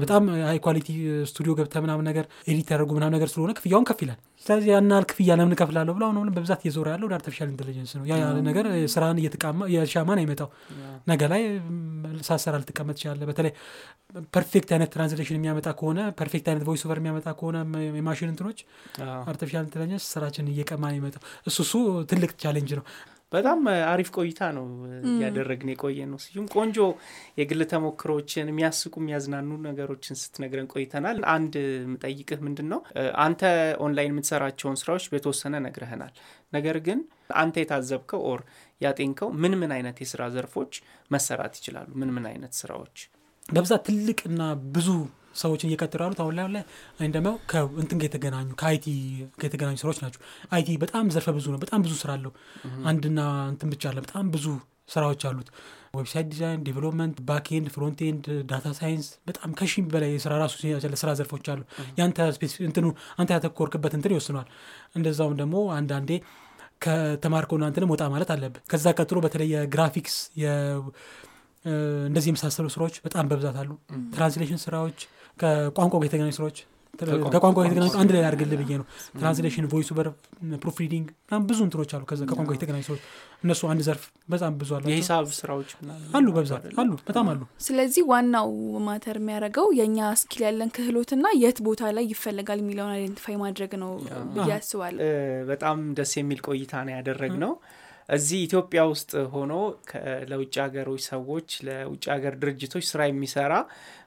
በጣም high quality ስቱዲዮ ገብተ ምናምን ነገር edit ያደርጉ ምናምን ነገር ስለሆነ ክፍያውን ከፍ ይላል። ስለዚህ ያናል ክፍያ ለምን እከፍላለሁ ብለው አሁን በብዛት እየዞረ ያለው ወደ artificial intelligence ነው። ያ ነገር ስራን እየተቀማ እየቀማን እየመጣ ነው ነገ ላይ ያለስራ ልትቀመጥ ይችላለ በተለይ perfect አይነት translation የሚያመጣ ከሆነ perfect አይነት voice over የሚያመጣ ከሆነ የማሽን እንትኖች artificial intelligence ስራችን እየቀማ ነው የመጣው እሱ እሱ ትልቅ challenge ነው በጣም አሪፍ ቆይታ ነው እያደረግን የቆየነው ስዩም ቆንጆ የግል ተሞክሮችን የሚያስቁ የሚያዝናኑ ነገሮችን ስትነግረን ቆይተናል። አንድ ምጠይቅህ ምንድን ነው አንተ ኦንላይን የምትሰራቸውን ስራዎች በተወሰነ ነግረህናል። ነገር ግን አንተ የታዘብከው or ያጤንከው ምን ምን አይነት የስራ ዘርፎች መሰራት ይችላሉ? ምን ምን አይነት ስራዎች? በብዛት ትልቅና ብዙ ሰዎችን እየቀጠሩ ያሉት አሁን ላይ ላይ እንደሚያው ከእንትን ጋር የተገናኙ ከ IT ጋር የተገናኙ ስራዎች ናቸው። IT በጣም ዘርፈ ብዙ ነው። በጣም ብዙ ስራ አለው። አንድና እንትን ብቻ አለ በጣም ብዙ ስራዎች አሉት። website design development backend frontend data science በጣም ከሺህ በላይ የስራ ራሱ ስራ ዘርፎች አሉ። ያንተ እንትኑ አንተ ያተኮርክበት እንትን ይወስኗል እንደዛውም ደግሞ አንዳንዴ ከተማርከውና እንትንም ወጣ ማለት አለብህ። ከዛ ቀጥሎ በተለይ የግራፊክስ እንደዚህ የመሳሰሉ ስራዎች በጣም በብዛት አሉ። translation ስራዎች ከቋንቋ ጋር የተገናኙ ስራዎች ከቋንቋ ጋር የተገናኙ አንድ ላይ አድርግልህ ብዬ ነው። translation voice over proofreading በጣም ብዙ እንትኖች አሉ። ከቋንቋ ጋር የተገናኙ ሰዎች እነሱ አንድ ዘርፍ በጣም ብዙ አሉ የሂሳብ ስራዎች አሉ በብዛት አሉ በጣም አሉ። ስለዚህ ዋናው matter የሚያደርገው የእኛ skill ያለን ክህሎትና የት ቦታ ላይ ይፈለጋል የሚለውን identify ማድረግ ነው ብዬ አስባለሁ። በጣም ደስ የሚል ቆይታ ነው ያደረግነው እዚህ ኢትዮጵያ ውስጥ ሆኖ ለውጭ ሀገሮች ሰዎች ለውጭ ሀገር ድርጅቶች ስራ የሚሰራ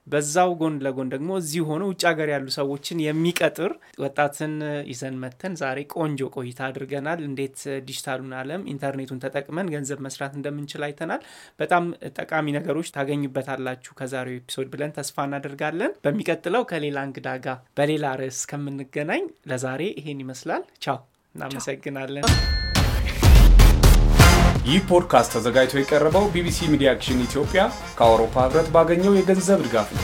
በዛው ጎን ለጎን ደግሞ እዚህ ሆኖ ውጭ ሀገር ያሉ ሰዎችን የሚቀጥር ወጣትን ይዘን መጥተን ዛሬ ቆንጆ ቆይታ አድርገናል። እንዴት ዲጂታሉን አለም ኢንተርኔቱን ተጠቅመን ገንዘብ መስራት እንደምንችል አይተናል። በጣም ጠቃሚ ነገሮች ታገኙበታላችሁ ከዛሬው episode ብለን ተስፋ እናደርጋለን። በሚቀጥለው ከሌላ እንግዳ ጋር በሌላ ርዕስ እስከምንገናኝ ለዛሬ ይሄን ይመስላል። ቻው። እናመሰግናለን ይህ ፖድካስት ተዘጋጅቶ የቀረበው BBC Media Action ኢትዮጵያ ከአውሮፓ ህብረት ባገኘው የገንዘብ ድጋፍ ነው